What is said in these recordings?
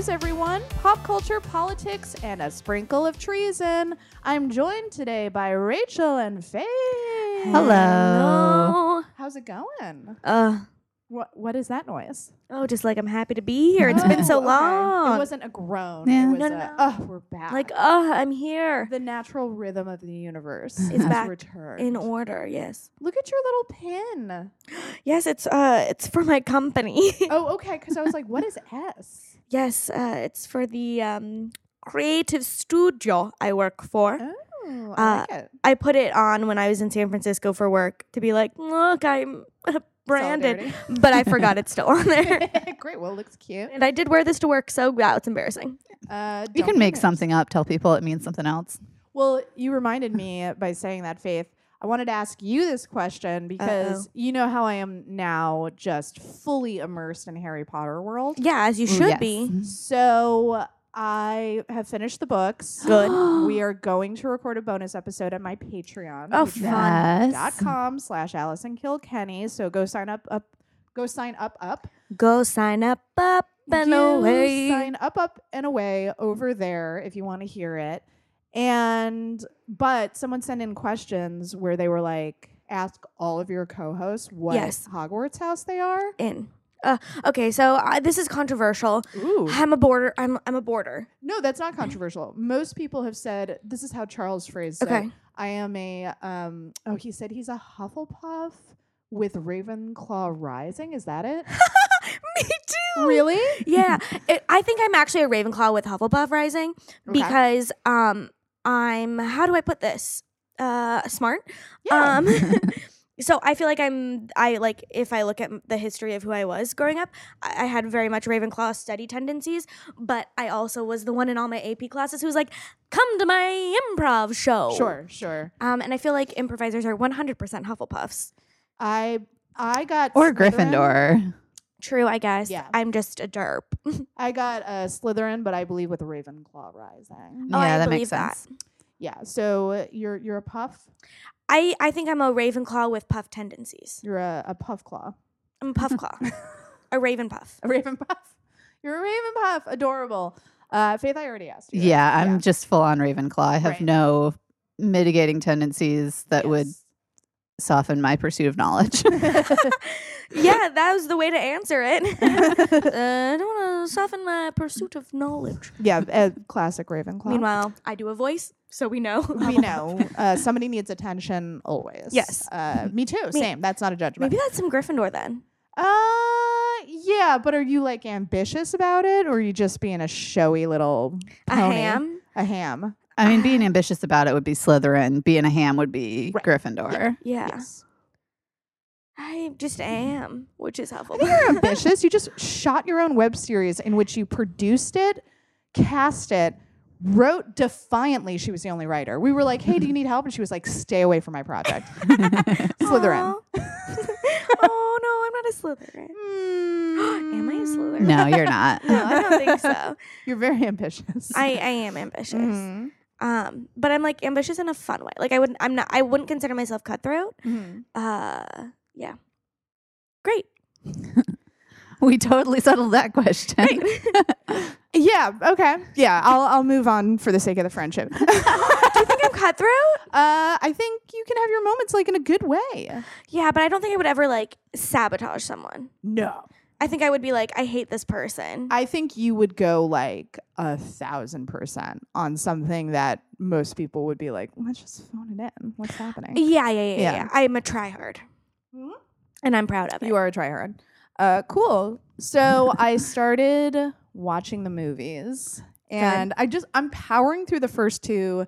Booze and News, everyone. Pop culture, politics, and a sprinkle of treason. I'm joined today by Rachel and Faith. Hello. How's it going? Uh, What What is that noise? oh, just like I'm happy to be here. It's been so okay. long. It wasn't a groan. Yeah. It was No, a, no, no. oh, we're back. like, oh, I'm here the natural rhythm of the universe It's has back returned. in order. Yes, Look at your little pin. yes. It's uh, it's for my company. Oh, okay. Because I was like, what is S? Yes, uh, it's for the um creative studio I work for. Oh, I Uh, like it. I put it on when I was in San Francisco for work to be like, look, I'm branded, but I forgot it's still on there. Great. Well, it looks cute. And I did wear this to work, so wow, it's embarrassing. Uh, You can make embarrassed. something up, tell people it means something else. Well, you reminded me by saying that, Faith. I wanted to ask you this question because you know how I am now just fully immersed in Harry Potter world. Yeah, as you mm, should yes. be. So I have finished the books. Good. we are going to record a bonus episode at my Patreon. Oh, patreon.com Dot com slash Allison Kilkenny. So go sign up up go sign up up. Go sign up, up and away. Sign up, up and away over there if you want to hear it. And but someone sent in questions where they were like, ask all of your co-hosts what Yes. Hogwarts house they are. in. Uh, okay, so uh, this is controversial. Ooh. I'm a border. I'm I'm a border. No, that's not controversial. Most people have said this is how Charles phrased it. Okay. I am a um oh he said he's a Hufflepuff with Ravenclaw rising. Is that it? Me too. really? Yeah, it, I think I'm actually a Ravenclaw with Hufflepuff Rising Okay. because um I'm how do I put this uh smart Yeah. um so I feel like I'm I like if I look at the history of who I was growing up I, I had very much Ravenclaw study tendencies but I also was the one in all my AP classes who was like come to my improv show Sure, sure. um and I feel like improvisers are 100% Hufflepuffs I I got Or Slytherin. Gryffindor. True I guess Yeah. I'm just a derp I got a Slytherin, but I believe with Ravenclaw rising. Oh, I yeah, that believe makes that. sense. Yeah. So uh, you're you're a puff. I I think I'm a Ravenclaw with puff tendencies You're a, a puff claw. I'm a Puffclaw a Raven puff A Raven puff. You're a Raven puff. Adorable. Uh, Faith, I already asked you. that. Yeah, I'm just full on Ravenclaw. I have Right. no mitigating tendencies that would Yes. Soften my pursuit of knowledge. yeah, that was the way to answer it. uh, I don't want to soften my pursuit of knowledge. yeah, a classic Ravenclaw. Meanwhile, I do a voice, so we know. we know uh, somebody needs attention always. Yes. Uh, me too. Me- Same. That's not a judgment. Maybe that's some Gryffindor then. Uh, yeah, but are you like ambitious about it, or are you just being a showy little A ham. A ham. I mean, being ambitious about it would be Slytherin. Being a ham would be Right. Gryffindor. Yeah. Yes. I just am, which is helpful. You're ambitious. You just shot your own web series in which you produced it, cast it, wrote defiantly. She was the only writer. We were like, "Hey, do you need help?" And she was like, "Stay away from my project." Slytherin. Oh no, I'm not a Slytherin. Am I a Slytherin? no, you're not. No, I don't think so. You're very ambitious. I, I am ambitious. Mhm. Um, but I'm like ambitious in a fun way. Like I wouldn't I'm not I wouldn't consider myself cutthroat. Mhm. Uh yeah. Great. We totally settled that question. Yeah. Okay. Yeah. I'll I'll move on for the sake of the friendship. Do you think I'm cutthroat? Uh, I think you can have your moments like in a good way. Yeah, but I don't think I would ever like sabotage someone. No. I think I would be like, I hate this person. I think you would go like a thousand percent on something that most people would be like, let's just phone it in. What's happening? yeah, yeah, yeah, yeah, Yeah. I'm a tryhard. Mhm. And I'm proud of it. You are a tryhard. Uh, cool. So I started watching the movies, and I just I'm powering through the first two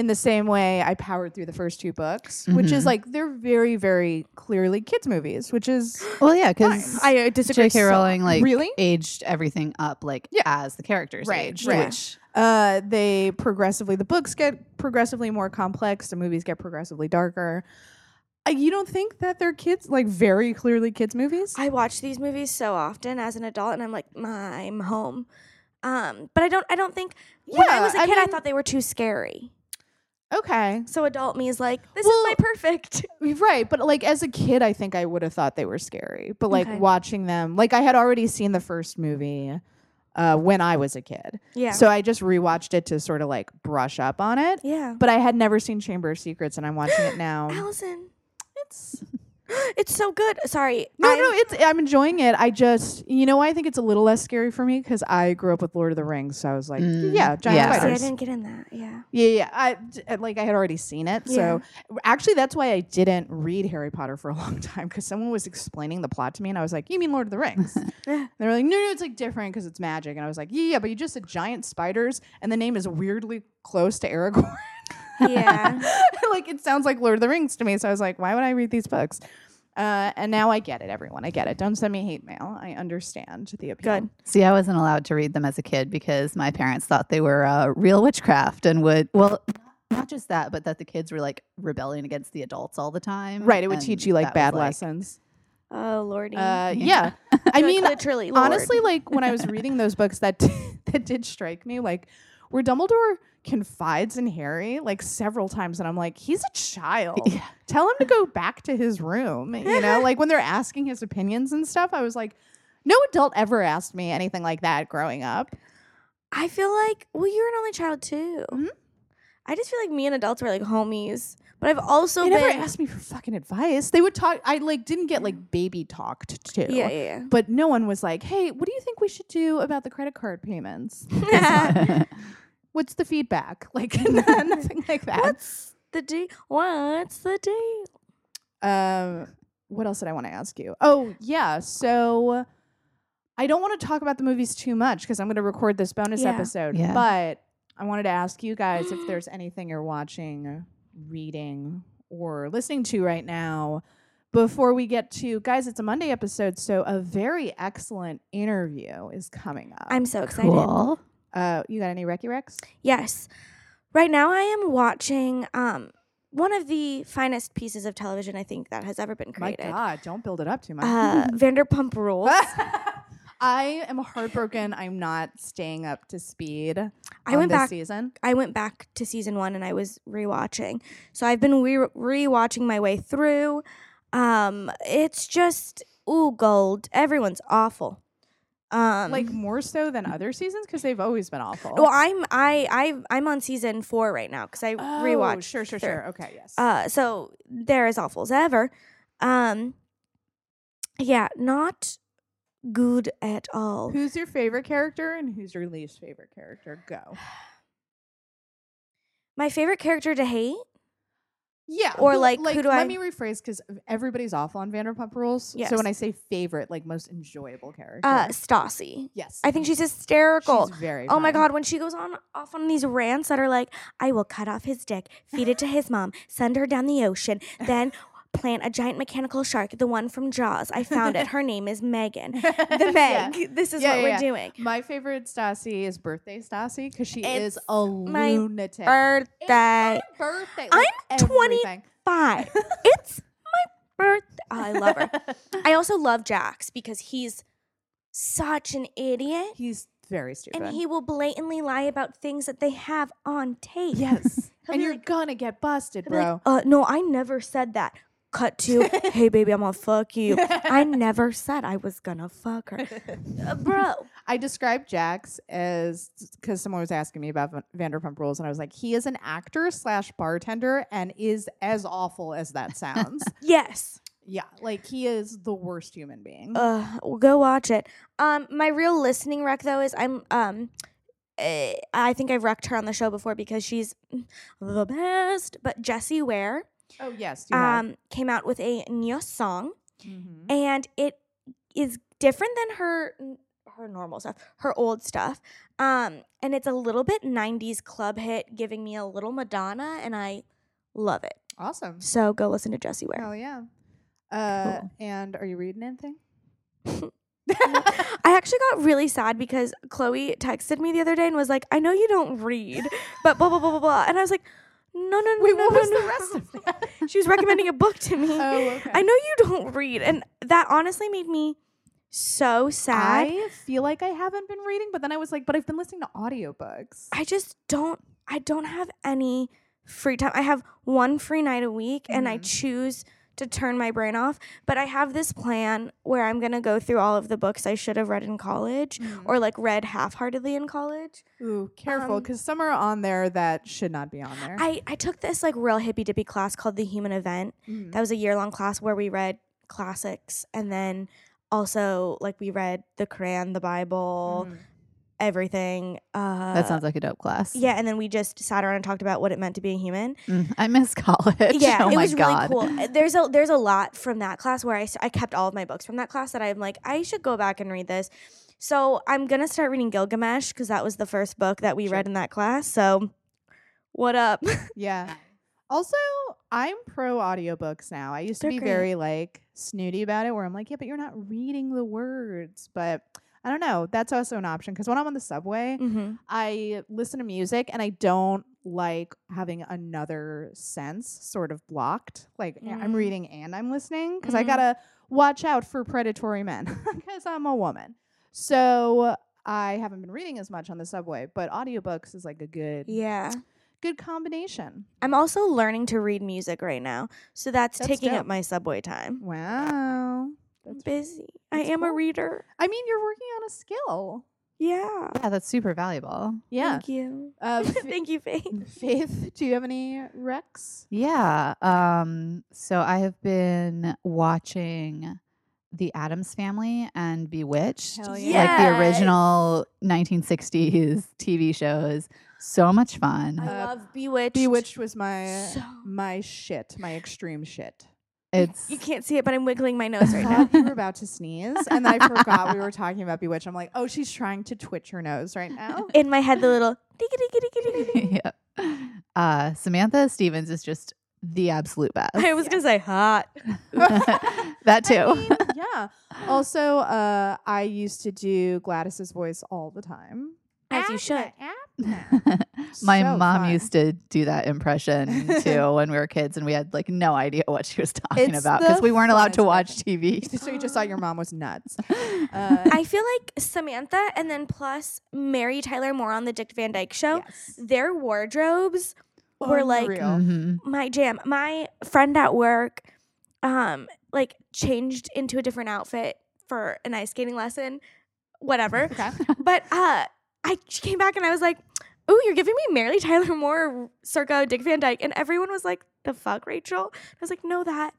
in the same way I powered through the first two books, which is Mhm. like they're very very clearly kids movies, which is Well, yeah, because I uh, disagree. J.K. so- like Really? aged everything up like Yeah. as the characters Right, aged, right. which uh they progressively the books get progressively more complex, the movies get progressively darker. Uh, you don't think that they're kids like very clearly kids movies? I watch these movies so often as an adult, and I'm like, I'm home. Um, but I don't. I don't think when I was a I kid, I mean- thought they were too scary. Okay. So adult me is like, this Well- is my perfect. Right, but like as a kid, I think I would have thought they were scary. But like Okay. watching them, like I had already seen the first movie, uh, when I was a kid. Yeah. So I just rewatched it to sort of like brush up on it. yeah. But I had never seen Chamber of Secrets, and I'm watching it now. Allison, It's it's so good. Sorry. no, I'm- no, it's I'm enjoying it. I just, you know, I think it's a little less scary for me because I grew up with Lord of the Rings, so I was like, Mm, yeah, giant yeah. See, I didn't get in that. Yeah. Yeah, yeah. I d- uh, like I had already seen it. yeah. So actually that's why I didn't read Harry Potter for a long time cuz someone was explaining the plot to me and I was like, "You mean Lord of the Rings?" They were like, "No, no, it's like different cuz it's magic." And I was like, "Yeah, yeah, but you just said giant spiders and the name is weirdly close to Aragorn." Yeah. like it sounds like Lord of the Rings to me. So I was like, "Why would I read these books?" Uh, and now I get it, everyone. I get it. Don't send me hate mail. I understand the appeal. Good. See, I wasn't allowed to read them as a kid because my parents thought they were uh, real witchcraft and would, well, not just that, but that the kids were like rebelling against the adults all the time. Right, it would and teach you like bad lessons. Oh lordy. Uh, Yeah. yeah. I Like, mean, literally, Lord. honestly, like when I was reading those books, that that did strike me. Like where Dumbledore confides in Harry like several times, and I'm like, he's a child. Yeah. Tell him to go back to his room. You know, like when they're asking his opinions and stuff. I was like, no adult ever asked me anything like that growing up. I feel like well, you're an only child too. Mhm. I just feel like me and adults were like homies, but I've also they been never asked me for fucking advice. They would talk. I like didn't get like baby talked to. yeah, yeah, But no one was like, "Hey, what do you think we should do about the credit card payments? yeah. What's the feedback?" Like nothing like that. What's the deal? What's the deal? Um, what else did I want to ask you? Oh, yeah. So I don't want to talk about the movies too much because I'm going to record this bonus Yeah. episode. Yeah. But I wanted to ask you guys if there's anything you're watching, reading, or listening to right now. Before we get to guys, it's a Monday episode, so a very excellent interview is coming up. I'm so excited. cool. Uh, you got any Recky Rex? Yes. Right now I am watching um one of the finest pieces of television I think that has ever been created. My. God, don't build it up too much. Uh Vanderpump Rules. I am heartbroken. I'm not staying up to speed. I went back season. I went back to season 1 and I was rewatching. So I've been re- rewatching my way through. Um it's just ooh gold. Everyone's awful. Um like more so than other seasons because they've always been awful. well, I'm I I I'm on season 4 right now cuz I Oh, rewatched. Sure, sure, through. sure. Okay, yes. Uh, so they're as awful as ever. Um, yeah, not good at all. who's your favorite character and who's your least favorite character? Go. My favorite character to hate. Yeah. Or, who- like, who do let I- me rephrase because everybody's awful on Vanderpump Rules. Yes. So when I say favorite, like most enjoyable character. Uh, Stassi. yes. I think she's hysterical. She's very. Oh my god, when she goes on off on these rants that are like, I will cut off his dick, feed it to his mom, send her down the ocean, then plant a giant mechanical shark, the one from Jaws. I found it. Her name is Megan. The Yeah. Meg. This is Yeah, what yeah, we're yeah. doing. My favorite Stassi is birthday Stassi because she It's is a lunatic. It's Birthday. birthday. I'm like 20 everything. Five. it's my birthday. I love her. I also love Jax because he's such an idiot He's very stupid. and he will blatantly lie about things that they have on tape. yes, and you're like- gonna get busted, bro. like, uh, no, I never said that. Cut to, hey baby, I'm gonna fuck you. I never said I was gonna fuck her, Uh, bro. I described Jax as because someone was asking me about Van- Vanderpump Rules, and I was like, he is an actor slash bartender, and is as awful as that sounds. Yes. yeah, like he is the worst human being. Uh, well, go watch it. Um, my real listening wreck though is I'm um, eh, I think I've wrecked her on the show before because she's the best. But Jessie Ware oh yes, um came out with a new song, Mhm. and it is different than her her normal stuff, her old stuff. Um, and it's a little bit '90s club hit, giving me a little Madonna, and I love it. awesome. So go listen to Jessie Ware. Hell yeah. Uh, Cool. and are you reading anything? I actually got really sad because Chloe texted me the other day and was like, "I know you don't read, but blah blah blah blah blah," and I was like, "No, no, no, Wait, no, what no, was no." the rest of that? she was recommending a book to me. oh, okay. I know you don't read, and that honestly made me so sad. I feel like I haven't been reading, but then I was like, but I've been listening to audiobooks. I just don't. I don't have any free time. I have one free night a week, and I Mhm. choose to turn my brain off. But I have this plan where I'm gonna go through all of the books I should have read in college Mm. or like read half-heartedly in college. Ooh, careful, Um, because some are on there that should not be on there. I I took this like real hippy dippy class called the Human Event. Mhm. That was a year long class where we read classics and then also like we read the Quran, the Bible, Mhm. Everything. Uh, that sounds like a dope class. yeah, and then we just sat around and talked about what it meant to be a human. Mm, I miss college. Yeah, oh it my was god. really cool. Uh, There's a there's a lot from that class where I I kept all of my books from that class that I'm like I should go back and read this. So I'm gonna start reading Gilgamesh because that was the first book that we Sure. read in that class. So what up? Yeah. Also, I'm pro audiobooks now. I used to They're be great. very like snooty about it where I'm like, yeah, but you're not reading the words. But I don't know. That's also an option because when I'm on the subway, mm-hmm. I listen to music and I don't like having another sense sort of blocked. Like yeah, I'm Mm. reading and I'm listening because I Mhm. gotta watch out for predatory men because I'm a woman. So I haven't been reading as much on the subway, but audiobooks is like a good Yeah. good combination. I'm also learning to read music right now, so that's, That's taking dope. up my subway time. Wow. I'm That's busy. I that's am a reader. I mean, you're working on a skill. Yeah. Yeah, that's super valuable. Yeah. Thank you. Uh, Fa- Thank you, Faith. Faith, do you have any recs? Yeah. Um, so I have been watching The Addams Family and Bewitched. Hell Like yeah. the original 1960s TV shows. So much fun. I Uh, love Bewitched. Bewitched was my So- my shit, my extreme shit. It's You can't see it, but I'm wiggling my nose right now. thought you were about to sneeze, and then I forgot we were talking about Bewitched. I'm like, oh, she's trying to twitch her nose right now. In my head, the little. yeah. Uh, Samantha Stephens is just the absolute best. I was gonna say hot. that too. I mean, yeah. Also, uh, I used to do Gladys's voice all the time. As you should. My So mom fun. used to do that impression too when we were kids, and we had like no idea what she was talking It's about because we weren't allowed to watch TV. so you just thought your mom was nuts. Uh, I feel like Samantha and then plus Mary Tyler Moore on the Dick Van Dyke Show. yes. Their wardrobes were like Unreal. Mhm. my jam. My friend at work, um, like changed into a different outfit for an ice skating lesson, whatever. Okay. but uh, I she came back and I was like, "Ooh, you're giving me Mary Tyler Moore circa Dick Van Dyke," and everyone was like, "The fuck, Rachel?" I was like, "No, that."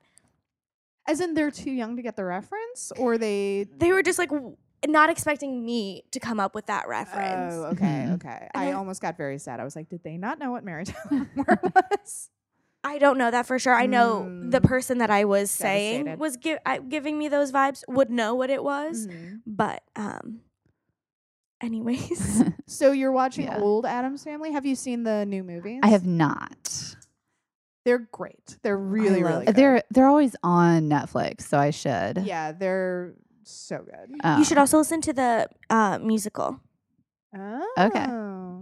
As in, they're too young to get the reference, or they. They were just like w- not expecting me to come up with that reference. Oh, okay, Mhm. okay. I I- almost got very sad. I was like, did they not know what Mary Tyler Moore was? I don't know that for sure. I know the Mm. person that I was saying was gi- I, giving me those vibes would know what it was, Mhm. but um, anyways, So you're watching Yeah. old Addams Family. Have you seen the new movies? I have not. They're great. They're really, love- really good. They're they're always on Netflix, so I should. yeah, they're so good. you should Um, also listen to the uh, musical. Oh, okay.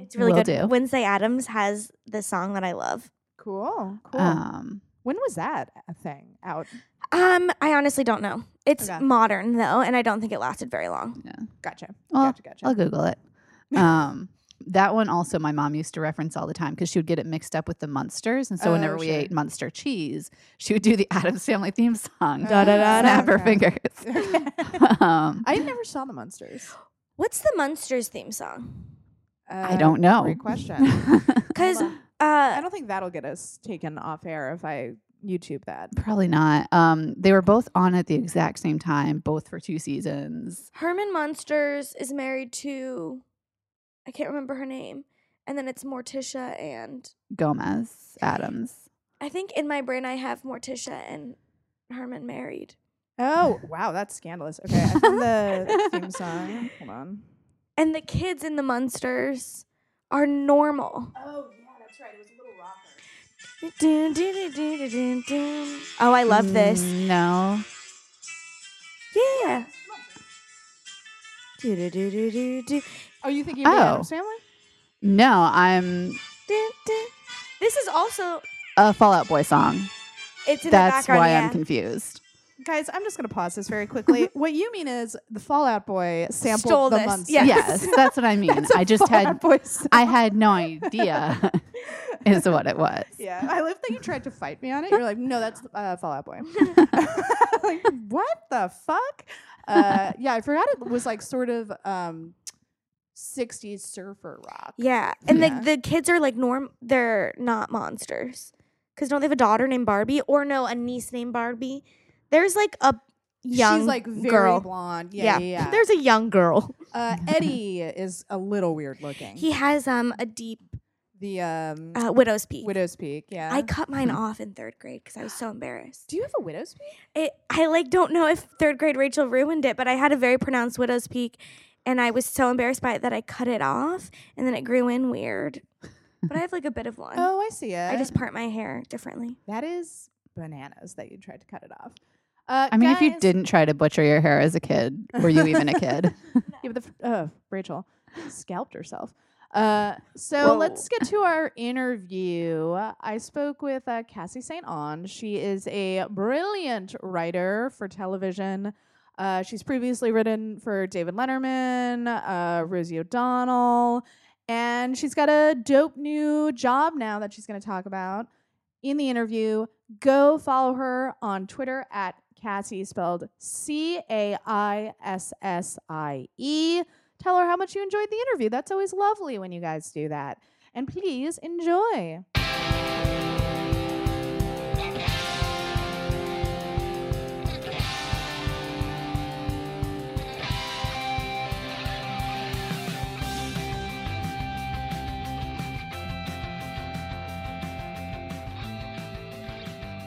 It's really Will good. do. Wednesday Addams has the song that I love. cool, cool. Um, when was that a thing out? Um, I honestly don't know. It's Okay. modern though, and I don't think it lasted very long. Gotcha. Well, gotcha. Gotcha. I'll Google it. Um, that one also my mom used to reference all the time because she would get it mixed up with the Munsters, and so Oh, whenever we sure. ate Munster cheese, she would do the Addams Family theme song. Da, da, da, Snap her fingers. Um, I never saw the Munsters. What's the Munsters theme song? I don't know. Uh, Great question. Because uh. I don't think that'll get us taken off air if I YouTube that. Probably not. Um, they were both on at the exact same time, both for two seasons. Herman Munsters is married to, I can't remember her name, and then it's Morticia and Gomez Addams. I think in my brain I have Morticia and Herman married. Oh wow, that's scandalous. Okay, I found the theme song. Hold on. And the kids in the Munsters are normal. Oh yeah, that's right. It was Oh, I love this. Mm, No. Yeah. Do, do, do, do, do, do. Oh, you thinking of the Oh. Addams Family? No, I'm Dun, dun. This is also a Fall Out Boy song. it's in That's the background. why yeah. I'm confused. Guys, I'm just gonna pause this very quickly. what you mean is the Fall Out Boy sampled Stole the this. Munsters. Yes. Yes, that's what I mean. That's a I just Fall Out had Boy sample. I had no idea. is what it was. Yeah, I love that you tried to fight me on it. You're like, no, that's uh, Fall Out Boy. like, what the fuck? Uh, yeah, I forgot it was like sort of um, 60s surfer rock. Yeah, and Yeah. the the kids are like norm. They're not monsters because don't they have a daughter named Barbie or no a niece named Barbie? There's like a young She's like very girl. blonde. Yeah, yeah. yeah. There's a young girl. uh, Eddie is a little weird looking. He has um a deep the um, uh, widow's peak. widow's peak. Yeah. I cut mine off in third grade because I was so embarrassed. Do you have a widow's peak? It, I like don't know if third grade Rachel ruined it, but I had a very pronounced widow's peak, and I was so embarrassed by it that I cut it off, and then it grew in weird. But I have like a bit of one. Oh, I see it. I just part my hair differently. that is bananas that you tried to cut it off. Uh, I mean, if you didn't try to butcher your hair as a kid, were you even a kid? Yeah, but the, f- uh, Rachel scalped herself. Uh, so let's get to our interview. I spoke with uh, Caissie St. Onge. She is a brilliant writer for television. Uh, she's previously written for David Letterman, uh, Rosie O'Donnell, and she's got a dope new job now that she's going to talk about in the interview. Go follow her on Twitter at Caissie, spelled C A I S S I E. Tell her how much you enjoyed the interview. That's always lovely when you guys do that. And please enjoy.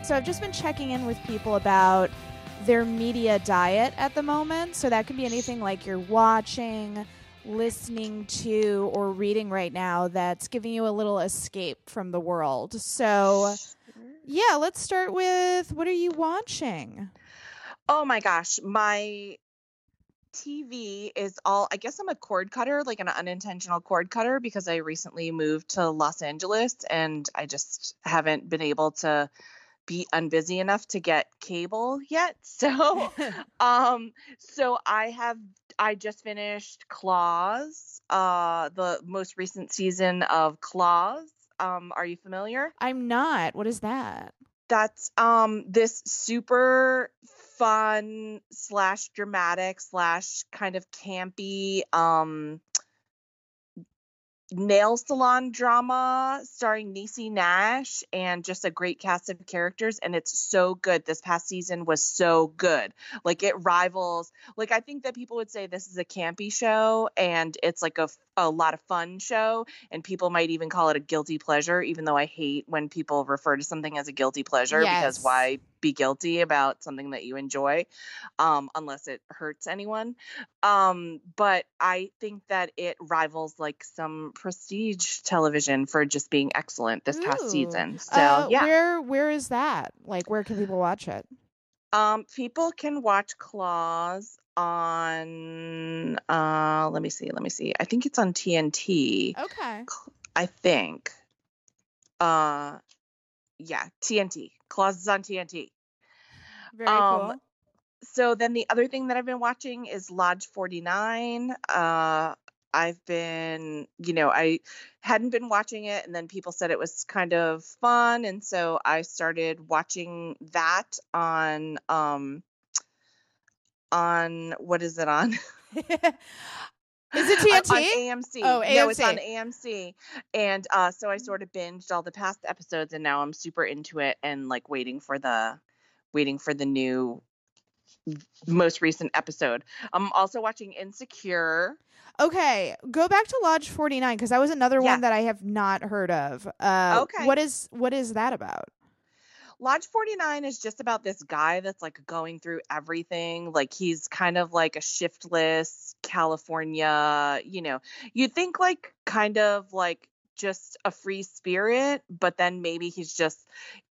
So I've just been checking in with people about their media diet at the moment. So that could be anything like you're watching, listening to, or reading right now that's giving you a little escape from the world. So, yeah, let's start with what are you watching? Oh my gosh, my TV is all I guess I'm a cord cutter, like an unintentional cord cutter because I recently moved to Los Angeles and I just haven't been able to be unbusy enough to get cable yet. So um so I have I just finished Claws, uh the most recent season of Claws. Um are you familiar? I'm not. What is that? that's um this super fun slash dramatic slash kind of campy um nail salon drama starring Niecy Nash and just a great cast of characters and it's so good. This past season was so good. Like it rivals like I think that people would say this is a campy show and it's like a a lot of fun show and people might even call it a guilty pleasure even though I hate when people refer to something as a guilty pleasure because why be guilty about something that you enjoy um unless it hurts anyone um but I think that it rivals like some prestige television for just being excellent this past season so Uh, yeah Where where is that? Like where can people watch it? Um people can watch claws on uh let me see let me see i think it's on tnt Okay. i think uh yeah tnt claws is on tnt Very Um, cool. so then the other thing that I've been watching is Lodge 49. Uh I've been, you know, I hadn't been watching it and then people said it was kind of fun and so I started watching that on um on what is it on? is it on, TNT? on AMC. Oh, AMC. No, it's on AMC. AMC. And uh, so I sort of binged all the past episodes, and now I'm super into it and like waiting for the waiting for the new most recent episode. I'm also watching Insecure. Okay, go back to Lodge 49 because that was another Yeah. one that I have not heard of. Uh, Okay. What is what is that about? Lodge 49 is just about this guy that's like going through everything. Like he's kind of like a shiftless California, you know, you'd think like kind of like just a free spirit, but then maybe he's just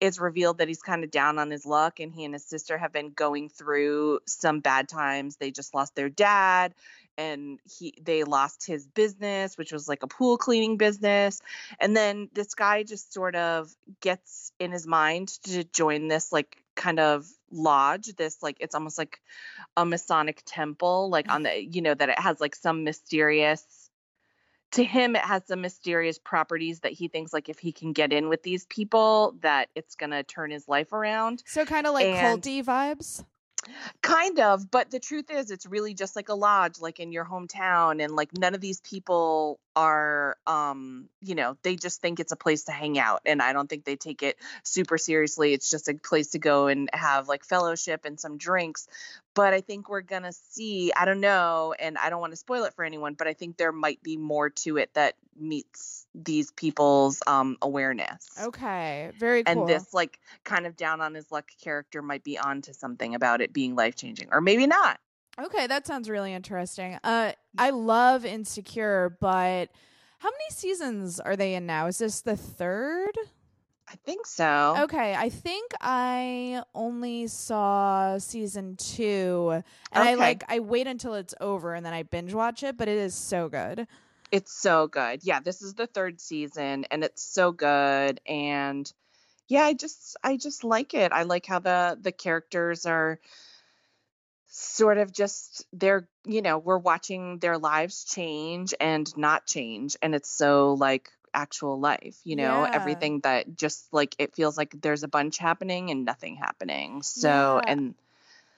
it's revealed that he's kind of down on his luck and he and his sister have been going through some bad times. They just lost their dad and he they lost his business, which was like a pool cleaning business. And then this guy just sort of gets in his mind to join this like kind of lodge this like it's almost like a masonic temple like mm. on the you know that it has like some mysterious to him it has some mysterious properties that he thinks like if he can get in with these people that it's going to turn his life around So kind of like And- culty vibes. kind of but the truth is it's really just like a lodge like in your hometown and like none of these people are um you know they just think it's a place to hang out and i don't think they take it super seriously it's just a place to go and have like fellowship and some drinks but i think we're gonna see i don't know and i don't want to spoil it for anyone but i think there might be more to it that meets these people's um awareness Okay, very cool. and this like kind of down on his luck character might be onto something about it being life changing or maybe not Okay, that sounds really interesting. Uh, I love Insecure, but how many seasons are they in now? Is this the third? I think so Okay, I think I only saw season two, and I like I wait until it's over and then I binge watch it. But it is so good. it's so good yeah this is the third season and it's so good and yeah i just i just like it i like how the the characters are sort of just they're you know we're watching their lives change and not change and it's so like actual life you know Yeah. everything that just like it feels like there's a bunch happening and nothing happening so Yeah. and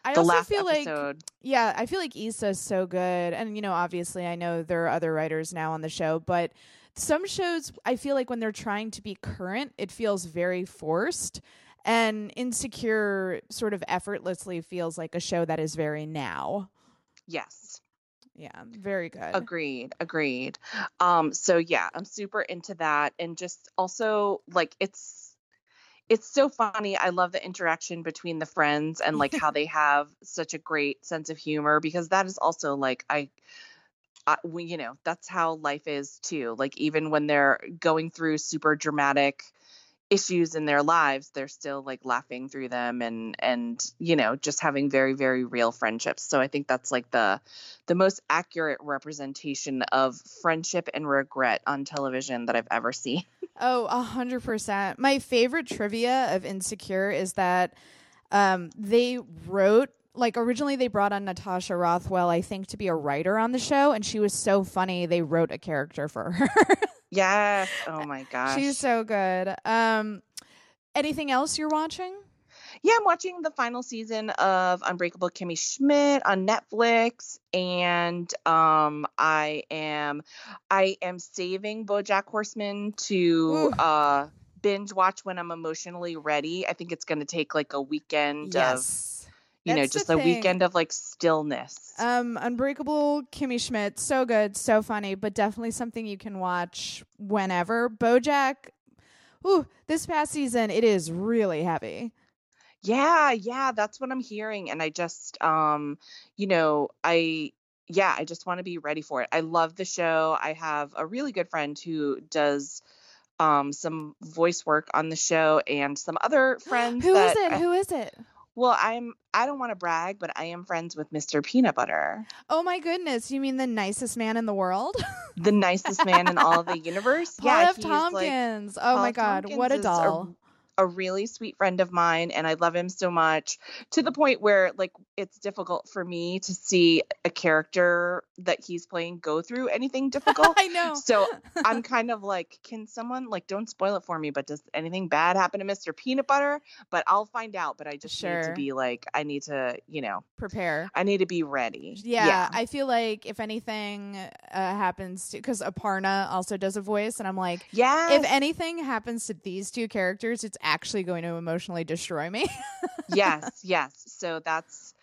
I the also last feel like episode Yeah, I feel like Issa's so good. And, you know, obviously, I know there are other writers now on the show, but some shows, I feel like when they're trying to be current, it feels very forced. And Insecure sort of effortlessly feels like a show that is very now. yes Yeah, very good. Agreed, agreed. Um, so yeah, I'm super into that, and just also like it's it's so funny. I love the interaction between the friends and like how they have such a great sense of humor because that is also like I. I, we, you know, that's how life is too. Like even when they're going through super dramatic issues in their lives, they're still like laughing through them and and you know just having very very real friendships. So I think that's like the the most accurate representation of friendship and regret on television that I've ever seen. Oh, a hundred percent. My favorite trivia of Insecure is that um, they wrote like originally they brought on Natasha Rothwell, I think, to be a writer on the show, and she was so funny they wrote a character for her. Yes. Oh my gosh. She's so good. Um, anything else you're watching? yeah, I'm watching the final season of Unbreakable Kimmy Schmidt on Netflix, and um, I am I am saving BoJack Horseman to Ooh. uh binge watch when I'm emotionally ready. I think it's going to take like a weekend of you know That's the just a thing. weekend of like stillness. Um, Unbreakable Kimmy Schmidt, so good, so funny, but definitely something you can watch whenever. BoJack, ooh, this past season it is really heavy. Yeah, yeah, that's what I'm hearing. And I just um, you know, I yeah, I just want to be ready for it. I love the show. I have a really good friend who does um some voice work on the show and some other friends Who is it? I- Who is it? Well, I'm I don't want to brag, but I am friends with Mr. Peanut Butter, Oh my goodness! You mean the nicest man in the world? the nicest man in all of the universe. Paul yeah, F. he's like Tompkins. oh my Paul God, what a Tompkins doll! A really sweet friend of mine and I love him so much to the point where like it's difficult for me to see a character that he's playing go through anything difficult. I know. so I'm kind of like, can someone like don't spoil it for me, but does anything bad happen to Mr. Peanut Butter? But I'll find out. But I just need to be like, I need to, you know, prepare. I need to be ready. Yeah, I feel like if anything uh, happens to, because Aparna also does a voice, and I'm like, Yeah. if anything happens to these two characters, it's actually going to emotionally destroy me. yes, yes. So that's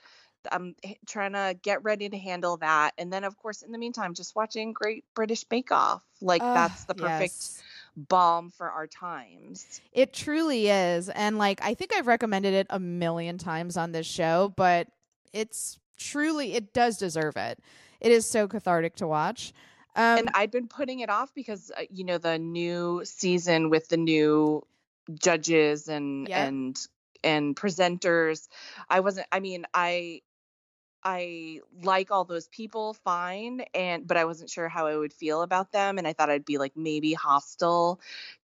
I'm trying to get ready to handle that, and then of course in the meantime, just watching Great British Bake Off. Like that's the perfect yes. balm for our times. It truly is. And like, I think I've recommended it a million times on this show, but it's truly, it does deserve it. It is so cathartic to watch. Um, and I'd been putting it off because uh, you know the new season with the new judges and Yep. and and presenters. I wasn't. I mean, I. I like all those people fine and but I wasn't sure how I would feel about them and I thought I'd be like maybe hostile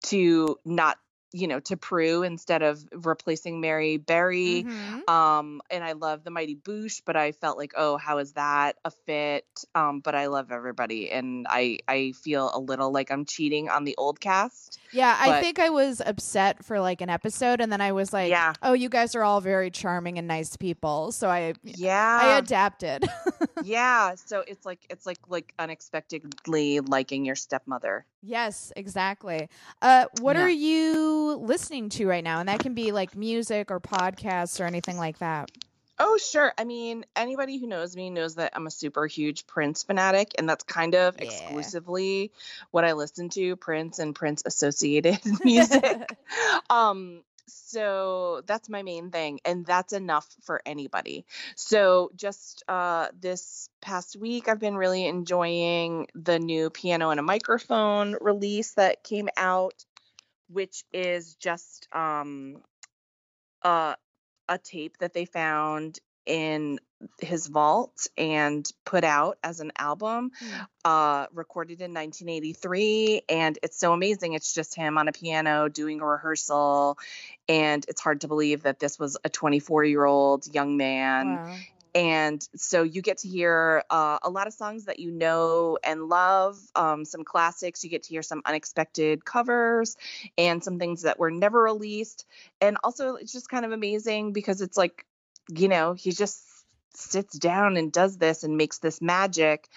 to not you know, to Prue instead of replacing Mary Berry. Mhm. Um, and I love the Mighty Boosh, but I felt like, oh, how is that a fit? Um, but I love everybody, and I I feel a little like I'm cheating on the old cast. Yeah, I think I was upset for like an episode, and then I was like, Yeah. "Oh, you guys are all very charming and nice people." So I, yeah I adapted. yeah. So it's like it's like like unexpectedly liking your stepmother. yes, exactly. Uh, what Yeah. are you listening to right now? And that can be like music or podcasts or anything like that. Oh, sure. I mean, anybody who knows me knows that I'm a super huge Prince fanatic, and that's kind of Yeah. exclusively what I listen to Prince and Prince associated music. um, so that's my main thing, and that's enough for anybody. So just uh, this past week, I've been really enjoying the new piano and a microphone release that came out, which is just um, uh, a tape that they found in his vault and put out as an album Hmm. uh recorded in 1983 and it's so amazing it's just him on a piano doing a rehearsal and it's hard to believe that this was a 24 year old young man Wow. And so you get to hear uh, a lot of songs that you know and love um, some classics you get to hear some unexpected covers and some things that were never released. And also it's just kind of amazing because it's like you know he just sits down and does this and makes this magic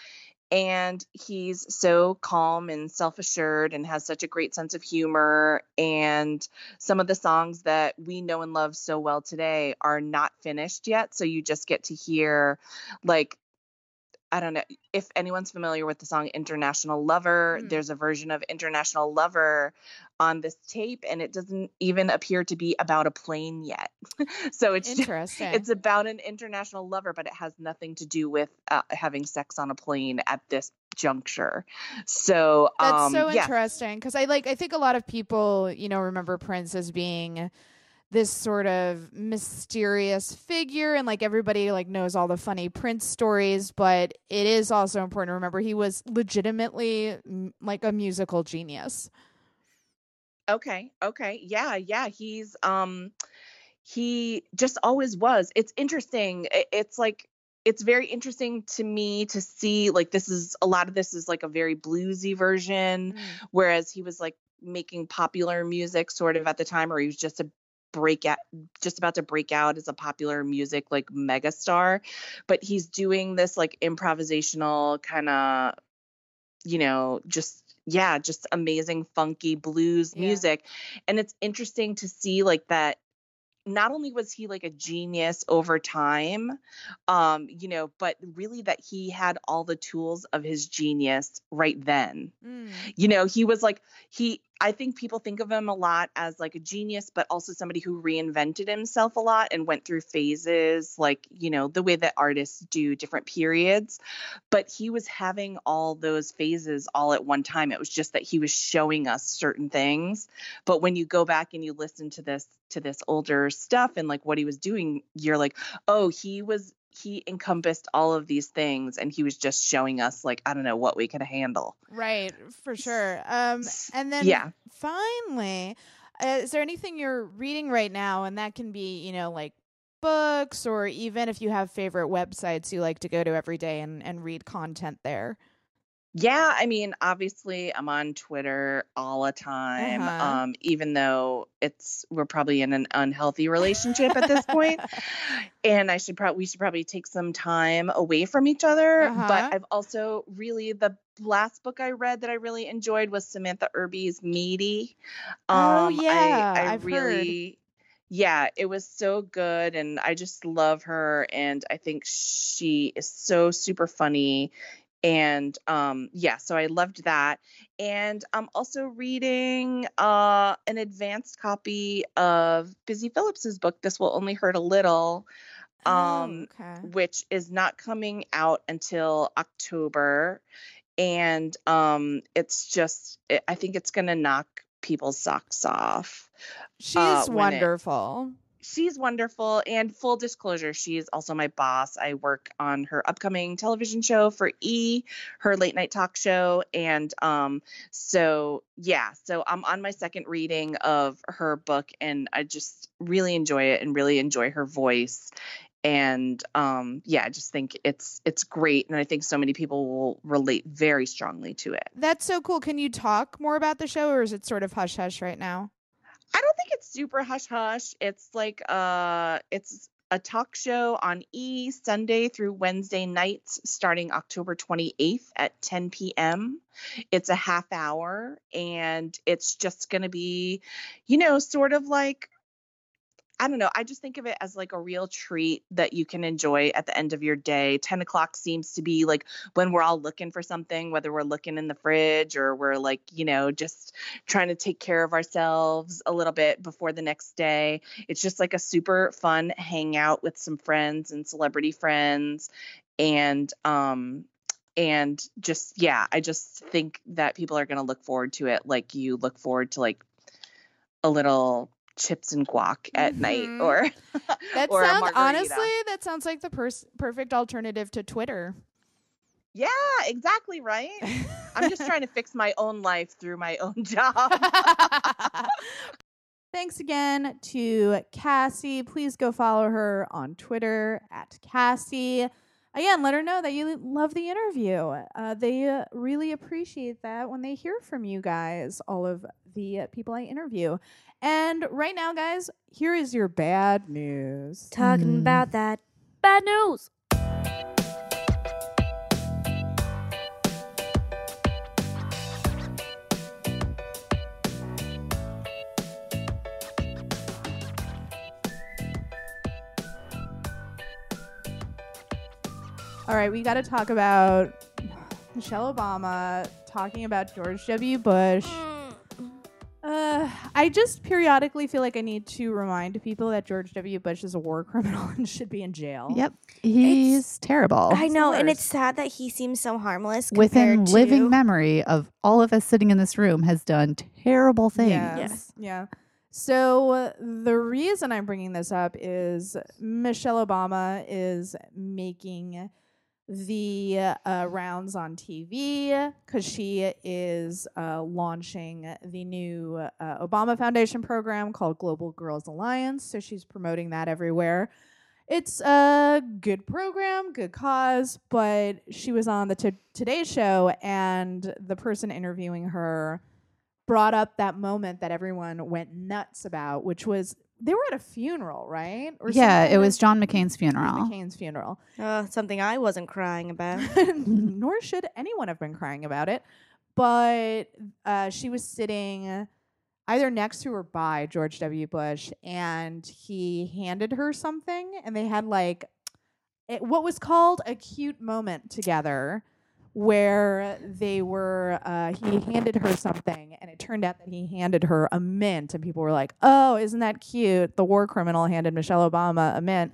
and he's so calm and self-assured and has such a great sense of humor and some of the songs that we know and love so well today are not finished yet so you just get to hear like I don't know if anyone's familiar with the song International Lover. Hmm. There's a version of International Lover on this tape, and it doesn't even appear to be about a plane yet. so it's just, Interesting. it's about an international lover, but it has nothing to do with uh, having sex on a plane at this juncture. So That's um, so yeah, interesting because I like I think a lot of people you know remember Prince as being this sort of mysterious figure and like everybody like knows all the funny Prince stories but it is also important to remember he was legitimately mm, like a musical genius. Okay. Okay. Yeah. Yeah. He's um he just always was. It's interesting. It's like it's very interesting to me to see like this is a lot of this is like a very bluesy version whereas he was like making popular music sort of at the time or he was just a break out just about to break out as a popular music like megastar but he's doing this like improvisational kind of you know just yeah just amazing funky blues Yeah. music and it's interesting to see like that not only was he like a genius over time um you know but really that he had all the tools of his genius right then Mm. you know he was like he i think people think of him a lot as like a genius but also somebody who reinvented himself a lot and went through phases like you know the way that artists do different periods. But he was having all those phases all at one time. It was just that he was showing us certain things. But when you go back and you listen to this to this older stuff and like what he was doing you're like oh he was he encompassed all of these things and he was just showing us like i don't know what we could handle Right, for sure. Um and then yeah finally, uh, is there anything you're reading right now and that can be, you know, like books or even if you have favorite websites you like to go to every day and, and read content there? Yeah, I mean, obviously, I'm on Twitter all the time. Uh-huh. Um, even though it's we're probably in an unhealthy relationship at this point, and I should probably we should probably take some time away from each other. Uh-huh. But I've also really the last book I read that I really enjoyed was Samantha Irby's Meaty. Oh, Um, yeah, I, I I've heard. really. Yeah, it was so good, and I just love her, and I think she is so super funny and um yeah so i loved that and i'm also reading uh an advanced copy of busy philipps's book this will only hurt a little um oh, okay. which is not coming out until october and um it's just i think it's gonna knock people's socks off She's uh, when it- wonderful. She's wonderful. And full disclosure, she's also my boss. I work on her upcoming television show for E, her late night talk show. And um, so, yeah, so I'm on my second reading of her book, and I just really enjoy it and really enjoy her voice. And um, yeah, I just think it's it's great, and I think so many people will relate very strongly to it. That's so cool. Can you talk more about the show, or is it sort of hush hush right now? I don't think it's super hush hush. It's like uh it's a talk show on E Sunday through Wednesday nights starting October 28th at 10 p.m. It's a half hour and it's just going to be, you know, sort of like I don't know. I just think of it as like a real treat that you can enjoy at the end of your day. 10 o'clock seems to be like when we're all looking for something, whether we're looking in the fridge or we're like, you know, just trying to take care of ourselves a little bit before the next day. It's just like a super fun hangout with some friends and celebrity friends. And, um, and just, yeah, I just think that people are going to look forward to it like you look forward to like a little chips and guac at night Mhm. or That or sounds honestly, that sounds like the pers- perfect alternative to Twitter. yeah exactly right i'm just trying to fix my own life through my own job Thanks again to Caissie. Please go follow her on Twitter at Caissie. Again, let her know that you love the interview. Uh, they uh, really appreciate that when they hear from you guys, all of the uh, people I interview. And right now, guys, here is your bad news. Talking Mm. about that bad news. All right, we got to talk about Michelle Obama talking about George W. Bush. Uh, I just periodically feel like I need to remind people that George W. Bush is a war criminal and should be in jail. Yep. He's terrible. I know, and it's sad that he seems so harmless. Within compared living memory of all of us sitting in this room has done terrible things. Yes. Yes. Yeah. So uh, the reason I'm bringing this up is Michelle Obama is making the uh, rounds on TV because she is uh, launching the new uh, Obama Foundation program called Global Girls Alliance. So she's promoting that everywhere. It's a good program, good cause, but she was on the t- Today Show, and the person interviewing her brought up that moment that everyone went nuts about, which was they were at a funeral, right? Or Yeah, it was John McCain's John funeral. McCain's funeral. Uh, something I wasn't crying about. Nor should anyone have been crying about it. But uh, she was sitting either next to or by George W. Bush, and he handed her something, and they had like it, what was called a cute moment together. Where they were, uh, he handed her something, and it turned out that he handed her a mint, and people were like, "Oh, isn't that cute?" The war criminal handed Michelle Obama a mint,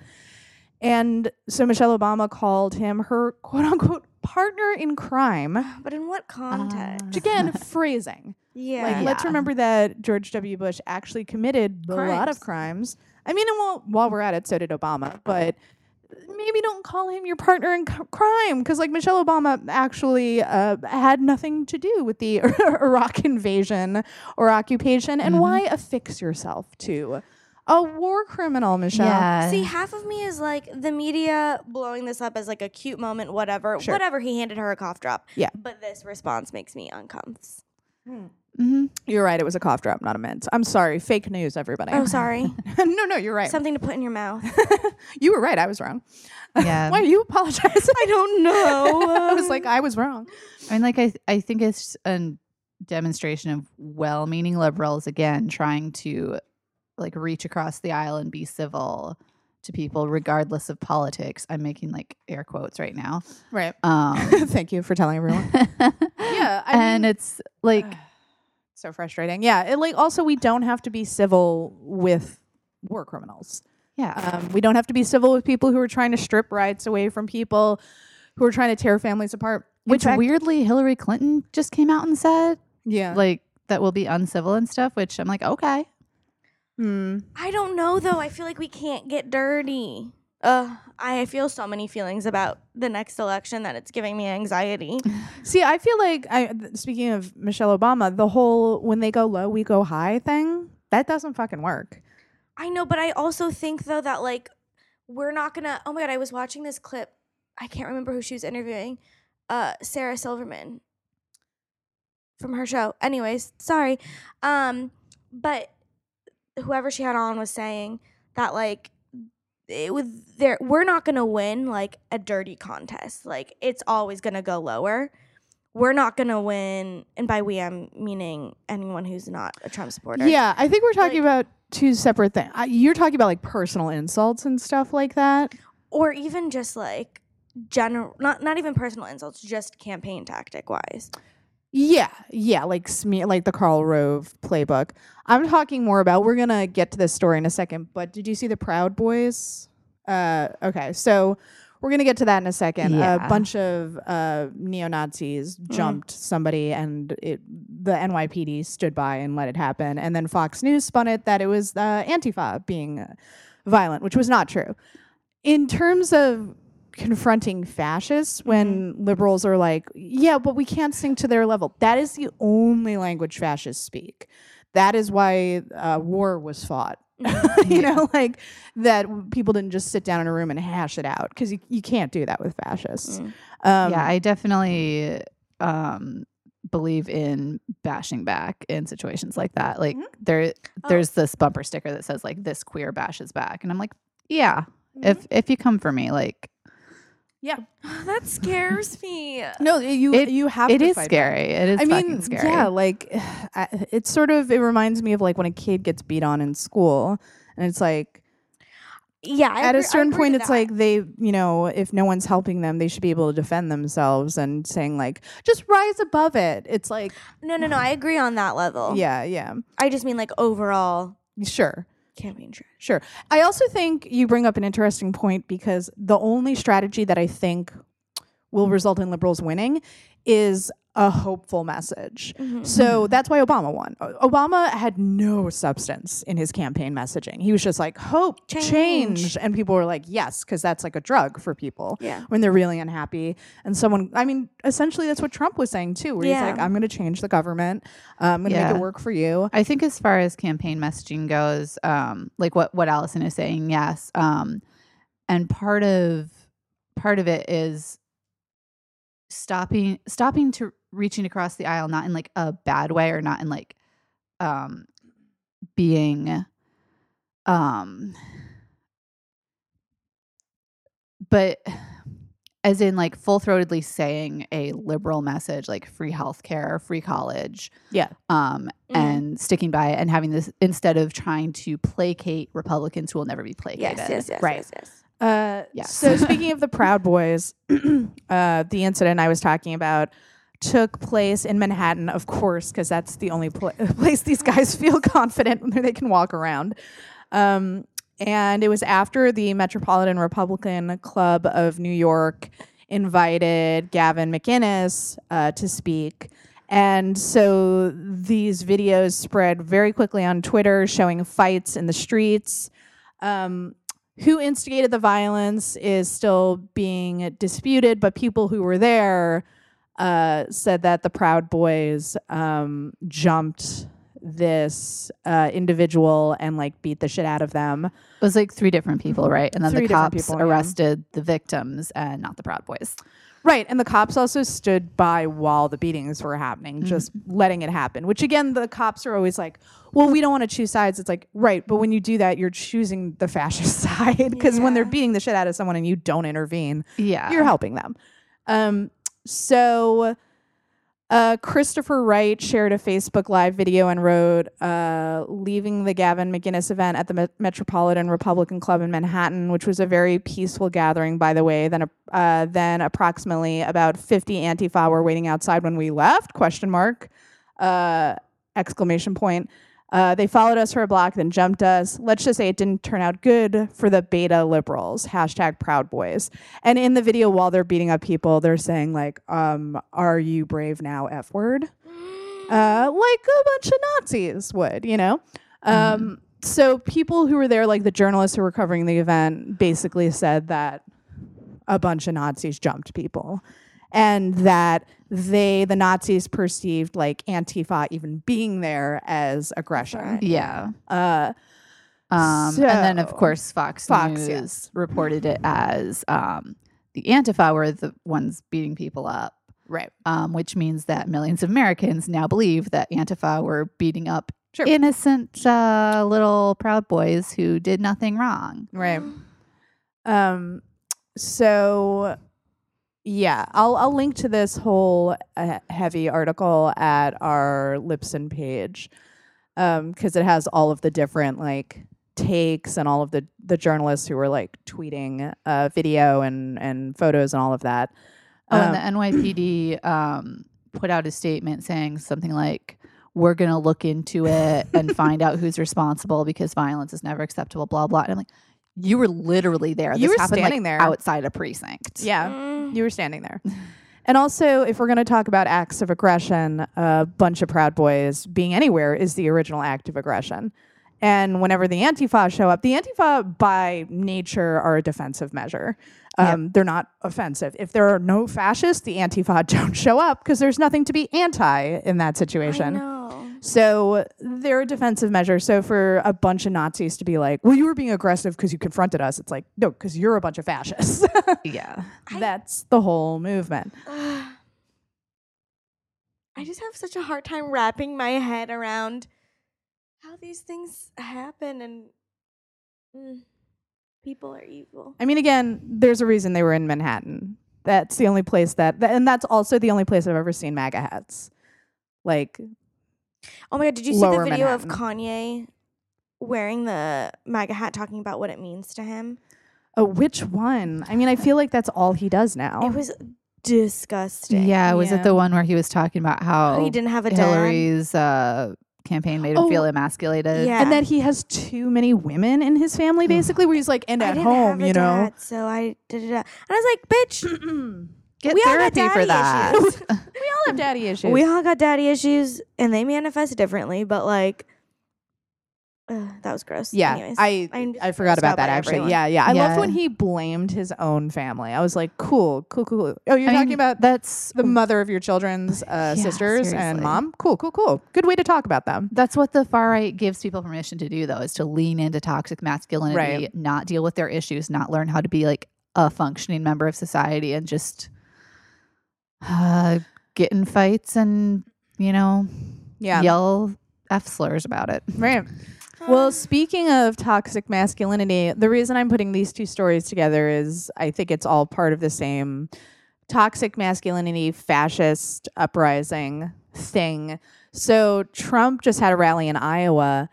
and so Michelle Obama called him her quote unquote partner in crime. but in what context? Uh, Again, phrasing. yeah. Like, let's remember that George W. Bush actually committed a lot of crimes. I mean, and while, while we're at it, so did Obama, but maybe don't call him your partner in c- crime because, like, Michelle Obama actually uh, had nothing to do with the Iraq invasion or occupation. And Mhm. why affix yourself to a war criminal, Michelle? Yeah. See, half of me is like the media blowing this up as like a cute moment, whatever. Sure. Whatever, he handed her a cough drop. Yeah. But this response makes me uncomfortable. Mhm. You're right. It was a cough drop, not a mint. I'm sorry. Fake news, everybody. Oh, sorry. no, no, you're right. Something to put in your mouth. you were right. I was wrong. Yeah. Why are you apologizing? I don't know. I was like, I was wrong. I mean, like I, I think it's a demonstration of well-meaning liberals again trying to like reach across the aisle and be civil to people regardless of politics. I'm making like air quotes right now. Right. Um, Thank you for telling everyone. Yeah, I and mean- it's like so frustrating. Yeah. It, like, also, we don't have to be civil with war criminals. yeah, Um, we don't have to be civil with people who are trying to strip rights away from people who are trying to tear families apart. In which fact- weirdly Hillary Clinton just came out and said Yeah. like that will be uncivil and stuff. Which I'm like, okay, Hmm. I don't know though. I feel like we can't get dirty. Uh, I feel so many feelings about the next election that it's giving me anxiety. See, I feel like I speaking of Michelle Obama, the whole when they go low, we go high thing, that doesn't fucking work. I know, but I also think though that like we're not gonna. Oh my god, I was watching this clip. I can't remember who she was interviewing. Uh, Sarah Silverman from her show. Anyways, sorry. Um, but whoever she had on was saying that like Eh, it was there. We're not gonna win like a dirty contest. Like it's always gonna go lower. We're not gonna win, and by we I'm meaning anyone who's not a Trump supporter. Yeah, I think we're talking Like- about two separate things. You're talking about like personal insults and stuff like that. or even just like general not not even personal insults just campaign tactic wise Yeah, yeah, like smear, like the Karl Rove playbook. I'm talking more about. We're gonna get to this story in a second, but did you see the Proud Boys? Uh, okay, so we're gonna get to that in a second. A bunch of uh, neo Nazis jumped somebody, and it the NYPD stood by and let it happen. And then Fox News spun it that it was uh, Antifa being violent, which was not true. In terms of confronting fascists when liberals are like, yeah, but we can't sink to their level. That is the only language fascists speak. That is why uh, war was fought. you know, like that people didn't just sit down in a room and hash it out because you, you can't do that with fascists. Mm. Um, yeah, I definitely um believe in bashing back in situations like that. Like Mhm. there Oh. there's this bumper sticker that says like this queer bashes back and I'm like, yeah, Mm-hmm. if if you come for me, like that scares me no, you It- you have it is back. scary. It is I mean, scary. yeah, like it's sort of it reminds me of like when a kid gets beat on in school, and it's like yeah I at agree- a certain point it's that. like they you know if no one's helping them they should be able to defend themselves and saying like just rise above it it's like no no no i agree on that level yeah yeah i just mean like overall sure campaign trash sure. I also think you bring up an interesting point because the only strategy that i think will result in liberals winning is a hopeful message Mm-hmm. So that's why Obama won. Obama had no substance in his campaign messaging. He was just like, hope, change. Change. And people were like, yes, because that's like a drug for people Yeah. when they're really unhappy. And someone, I mean, essentially that's what Trump was saying too, where Yeah. he's like, I'm going to change the government. Uh, I'm going to make it work for you. I think as far as campaign messaging goes, um, like what what Allison is saying, yes. Um, and part of part of it is stopping stopping to reaching across the aisle, not in like a bad way or not in like um being um but as in like full throatedly saying a liberal message like free healthcare, free college, Yeah. um, Mhm. and sticking by it and having this instead of trying to placate Republicans who will never be placated. yes yes yes Right. yes yes Uh, Yes. So speaking of the Proud Boys, uh, the incident I was talking about took place in Manhattan, of course, because that's the only pla place these guys feel confident when they can walk around. Um, and it was after the Metropolitan Republican Club of New York invited Gavin McInnes uh, to speak. And so these videos spread very quickly on Twitter showing fights in the streets. Um, who instigated the violence is still being disputed, but people who were there uh, said that the Proud Boys um, jumped this uh, individual and like beat the shit out of them. It was like three different people, right? And then Three the cops people, yeah. arrested the victims and not the Proud Boys. Right. And the cops also stood by while the beatings were happening, just letting it happen. Which again, the cops are always like, well, we don't want to choose sides. It's like, right. But when you do that, you're choosing the fascist side. Because when they're beating the shit out of someone and you don't intervene, Yeah. you're helping them. Um, so uh, Christopher Wright shared a Facebook Live video and wrote, uh, leaving the Gavin McInnes event at the Met- Metropolitan Republican Club in Manhattan, which was a very peaceful gathering, by the way. Then, uh, then approximately about 50 Antifa were waiting outside when we left, question mark, uh, exclamation point. Uh, they followed us for a block, then jumped us. Let's just say it didn't turn out good for the beta liberals. Hashtag Proud Boys. And in the video, while they're beating up people, they're saying like, um, "Are you brave now, F word?" Uh, like a bunch of Nazis would, you know. Um, so people who were there, like the journalists who were covering the event, basically said that a bunch of Nazis jumped people, and that they, the Nazis, perceived like Antifa even being there as aggression. Yeah. Uh, Um, and then, of course, Fox, Fox, News yes. reported it as um, the Antifa were the ones beating people up, right. um, which means that millions of Americans now believe that Antifa were beating up Sure. innocent uh, little Proud Boys who did nothing wrong. Right. Um. So, yeah, I'll I'll link to this whole uh, heavy article at our Libsyn page, um, because it has all of the different like takes and all of the the journalists who were like tweeting uh video and and photos and all of that. Oh, Um, and the NYPD um, put out a statement saying something like, "We're going to look into it and find out who's responsible because violence is never acceptable." Blah blah. And I'm like, you were literally there. You this were happened, like, standing there. outside a precinct. yeah. Mm. You were standing there. And also, if we're going to talk about acts of aggression, a bunch of Proud Boys being anywhere is the original act of aggression. And whenever the Antifa show up, the Antifa by nature are a defensive measure. Um, They're not offensive. If there are no fascists, the Antifa don't show up because there's nothing to be anti in that I situation. know. So they're a defensive measure. So for a bunch of Nazis to be like, well, you were being aggressive because you confronted us, it's like, no, because you're a bunch of fascists. Yeah. That's the whole movement. I just have such a hard time wrapping my head around how these things happen and mm, people are evil. I mean, again, there's a reason they were in Manhattan. That's the only place that, and that's also the only place I've ever seen MAGA hats. Like, Oh my god, did you see Lower the video of Kanye wearing the MAGA hat talking about what it means to him? oh, which one? I mean, I feel like that's all he does now. It was disgusting. Yeah. Was Yeah. it the one where he was talking about how How he didn't have a dad. Hillary's uh, campaign made him Oh. feel emasculated? Yeah. and that he has too many women in his family, basically, where he's like, and I at didn't home, have a you know. dad, so I did it. And I was like, bitch, Get We all got therapy for that. daddy issues. we all have daddy issues. we all got daddy issues, and they manifest differently. But like, ugh, that was gross. yeah, Anyways, I I'm I forgot about that actually. everyone. Yeah, yeah. I loved when he blamed his own family. I was like, cool, cool, cool. cool. Oh, you're I talking mean, about that's the mother of your children's uh, Yeah, sisters and mom. Cool, cool, cool. Good way to talk about them. That's what the far right gives people permission to do, though, is to lean into toxic masculinity, Right. not deal with their issues, not learn how to be like a functioning member of society, and just uh, get in fights and you know Yeah, yell f slurs about it. right. Well, speaking of toxic masculinity, the reason I'm putting these two stories together is I think it's all part of the same toxic masculinity fascist uprising thing. So Trump just had a rally in Iowa.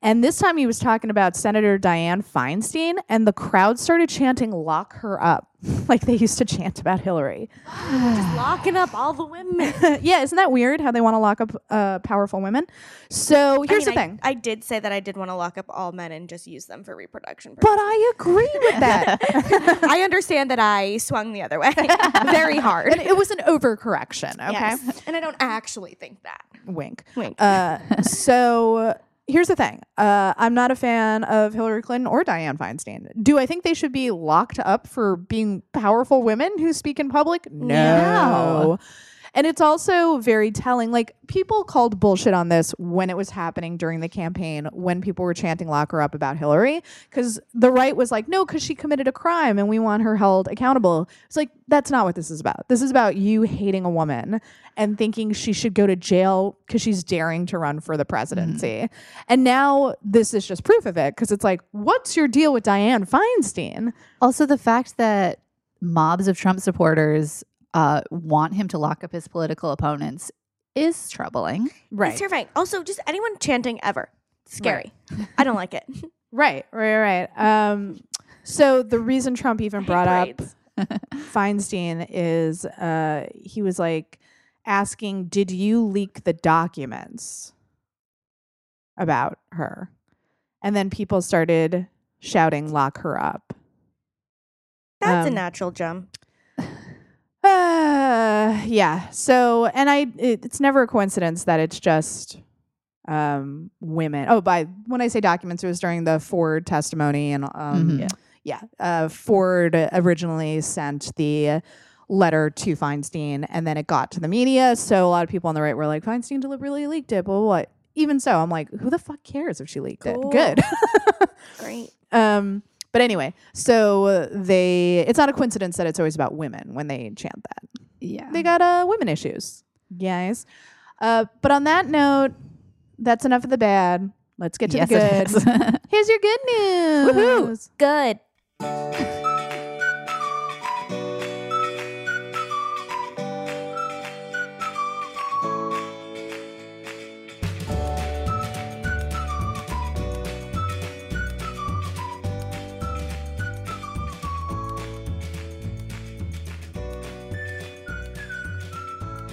And this time he was talking about Senator Dianne Feinstein, and the crowd started chanting, Lock her up, like they used to chant about Hillary. just locking up all the women. yeah, isn't that weird how they want to lock up uh, powerful women? So here's I mean, the I- thing. I, did say that I did want to lock up all men and just use them for reproduction. But I agree with that. I understand that I swung the other way very hard. And it was an overcorrection, okay? Yes. And I don't actually think that. Wink. Wink. Uh, so here's the thing uh, I'm not a fan of Hillary Clinton or Dianne Feinstein. Do I think they should be locked up for being powerful women who speak in public? No. And it's also very telling. Like, people called bullshit on this when it was happening during the campaign, when people were chanting lock her up about Hillary. Because the right was like, no, because she committed a crime and we want her held accountable. It's like, that's not what this is about. This is about you hating a woman and thinking she should go to jail because she's daring to run for the mm-hmm. presidency. And now this is just proof of it because it's like, what's your deal with Dianne Feinstein? Also, the fact that mobs of Trump supporters uh, want him to lock up his political opponents is troubling. Right. It's terrifying. Also, just anyone chanting ever. Scary. I don't like it. Right, right, right. Um, so the reason Trump even brought up. Feinstein is uh, he was like asking, "Did you leak the documents about her?" And then people started shouting, "Lock her up." That's a Um, natural jump. Uh, yeah. So, and I, it, it's never a coincidence that it's just um, women. Oh, by when I say documents, it was during the Ford testimony, and um, Mhm. yeah, yeah. Uh, Ford originally sent the letter to Feinstein, and then it got to the media. So a lot of people on the right were like, Feinstein deliberately leaked it. But what? Even so, I'm like, who the fuck cares if she leaked Cool. it? Good. Great. um, but anyway, so they. It's not a coincidence that it's always about women when they chant that. Yeah. they got uh women issues. Guys uh but on that note that's enough of the bad. Let's get to yes, the good. Here's your good news. Good.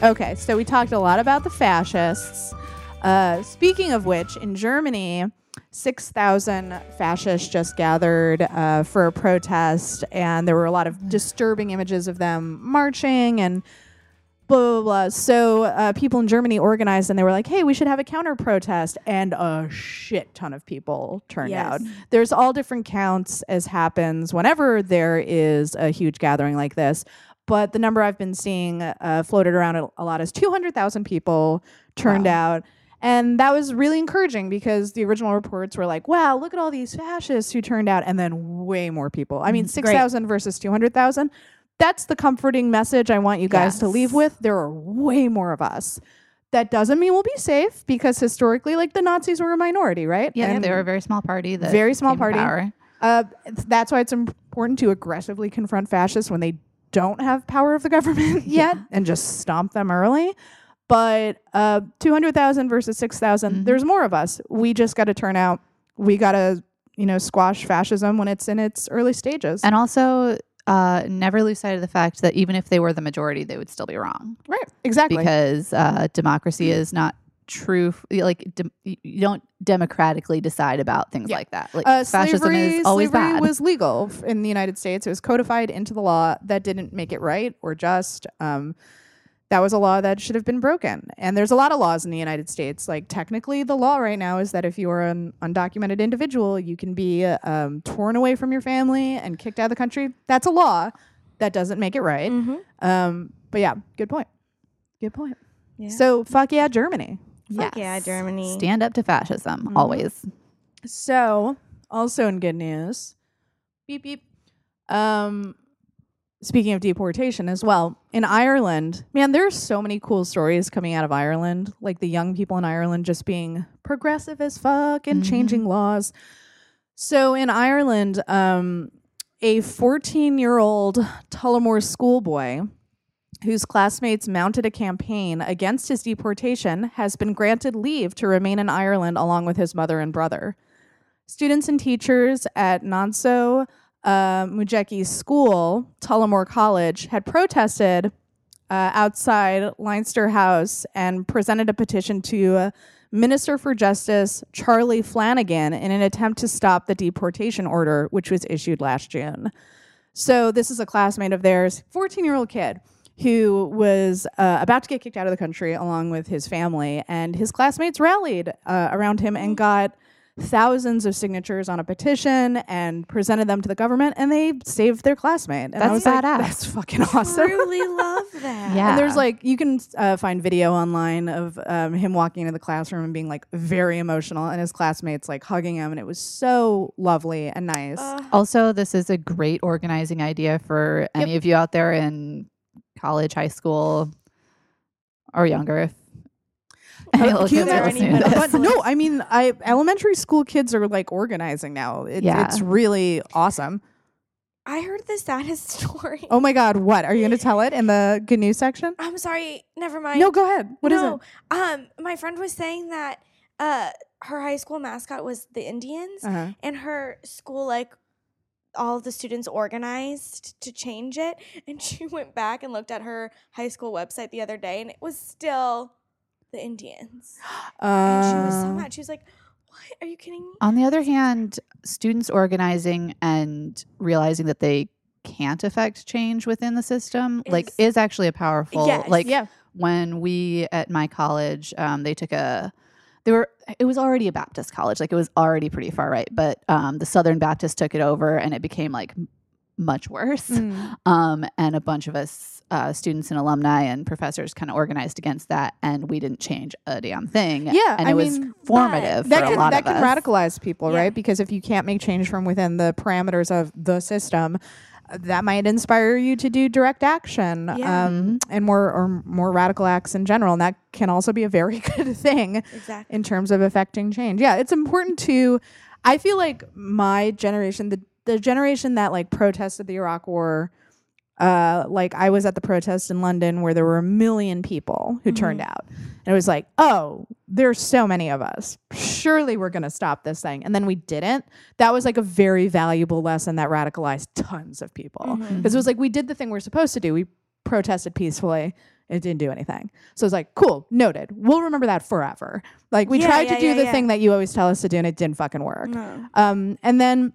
Okay so we talked a lot about the fascists uh speaking of which in germany 6,000 fascists just gathered uh, for a protest, and there were a lot of disturbing images of them marching and blah blah blah. So uh, people in Germany organized, and they were like, "Hey, we should have a counter protest," and a shit ton of people turned Yes. out. There's all different counts as happens whenever there is a huge gathering like this. But the number I've been seeing uh, floated around a, a lot is 200,000 people turned out. And that was really encouraging because the original reports were like, wow, look at all these fascists who turned out. And then way more people. I mean, Mm, 6,000 versus 200,000. That's the comforting message I want you guys to leave with. There are way more of us. That doesn't mean we'll be safe because historically, like the Nazis were a minority, right? yeah, And they were a very small party. Very small party. uh, that's why it's important to aggressively confront fascists when they don't have power of the government yet and just stomp them early. But uh, 200,000 versus 6,000, Mhm. there's more of us. We just got to turn out. We got to, you know, squash fascism when it's in its early stages. And also, uh, never lose sight of the fact that even if they were the majority, they would still be wrong right, exactly. because uh, democracy is not true. Like dem- you don't democratically decide about things Yeah. like that. Like uh, fascism slavery, is always slavery bad. was legal in the United States. It was codified into the law. That didn't make it right or just. Um, that was a law that should have been broken. And there's a lot of laws in the United States. Like technically, the law right now is that if you are an undocumented individual, you can be um, torn away from your family and kicked out of the country. That's a law. That doesn't make it right. Mhm. Um, but yeah, good point. Good point. Yeah. So fuck yeah, Germany. Fuck yeah, Germany. Stand up to fascism Mhm. always. So, also in good news, beep beep. Um, speaking of deportation as well, in Ireland, man, there's so many cool stories coming out of Ireland. Like the young people in Ireland just being progressive as fuck and Mhm. changing laws. So in Ireland, um, a 14 year old Tullamore schoolboy whose classmates mounted a campaign against his deportation has been granted leave to remain in Ireland along with his mother and brother. Students and teachers at Nonso uh, Muojeke's school, Tullamore College, had protested uh, outside Leinster House and presented a petition to uh, Minister for Justice Charlie Flanagan in an attempt to stop the deportation order, which was issued last June. So, this is a classmate of theirs, 14 year old kid, who was uh, about to get kicked out of the country along with his family. And his classmates rallied uh, around him and got thousands of signatures on a petition and presented them to the government, and they saved their classmate. And I That's was like, badass. That's fucking awesome. I truly love that. Yeah. And there's like you can uh, find video online of um, him walking into the classroom and being like very emotional, and his classmates like hugging him, and it was so lovely and nice. Uh, Also, this is a great organizing idea for any of you out there in college, high school, or younger. If any Uh, you imagine- but no, I mean, I elementary school kids are like organizing now. It, Yeah. It's really awesome. I heard the saddest story. Oh my god, what are you going to tell it in the good news section? I'm sorry. Never mind. No, go ahead. What is no, it? Um, my friend was saying that uh her high school mascot was the Indians, Uh-huh. and her school like all of the students organized to change it, and she went back and looked at her high school website the other day, and it was still the Indians. And she was so Uh, mad. She was like, "What? Are you kidding me?" On the other hand, students organizing and realizing that they can't affect change within the system, like, Is- is actually a powerful. Yes. Like, yeah. when we at my college, um, they took a they were it was already a Baptist college, like it was already pretty far right, but um, the Southern Baptist took it over and it became like much worse. Mm. Um, and a bunch of us uh, students and alumni and professors kind of organized against that, and we didn't change a damn thing. Yeah, and I it was formative that for can a lot that can us. radicalize people, Yeah. right? Because if you can't make change from within the parameters of the system, that might inspire you to do direct action Yeah. um, and more or more radical acts in general, and that can also be a very good thing Exactly. in terms of affecting change. Yeah, it's important to. I feel like my generation, the the generation that like protested the Iraq War, uh, like I was at the protest in London where there were a million people who turned out, and it was like, oh, there's so many of us. Surely we're gonna stop this thing, and then we didn't. That was like a very valuable lesson that radicalized tons of people because it was like we did the thing we're supposed to do. We protested peacefully. It didn't do anything. So it's like, cool, noted. We'll remember that forever. Like we Yeah, tried yeah, to do yeah, the thing that you always tell us to do and it didn't fucking work. No. Um, and then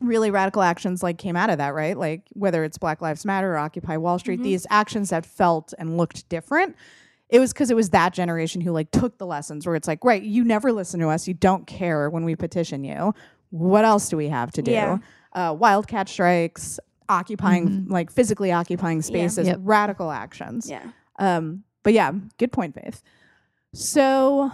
really radical actions like came out of that, right? Like whether it's Black Lives Matter or Occupy Wall Street, these actions that felt and looked different. It was because it was that generation who like took the lessons where it's like, right, you never listen to us, you don't care when we petition you. What else do we have to do? Yeah. Uh, wildcat strikes, occupying like physically occupying spaces, Yep. radical actions. Yeah. Um, but yeah, good point, Faith. So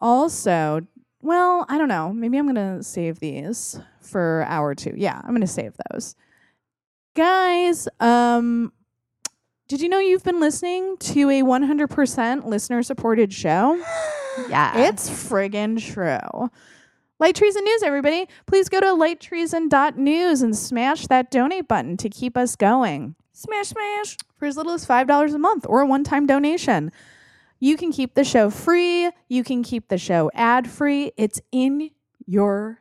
also, well, I don't know. Maybe I'm gonna save these for hour two. Yeah, I'm gonna save those. Guys, um, did you know you've been listening to a 100% listener supported show? Yeah, It's friggin' true. Light Treason News, everybody. Please go to lighttreason.news and smash that donate button to keep us going Smash, smash. for as little as $5 a month or a one time donation. You can keep the show free. You can keep the show ad free. It's in your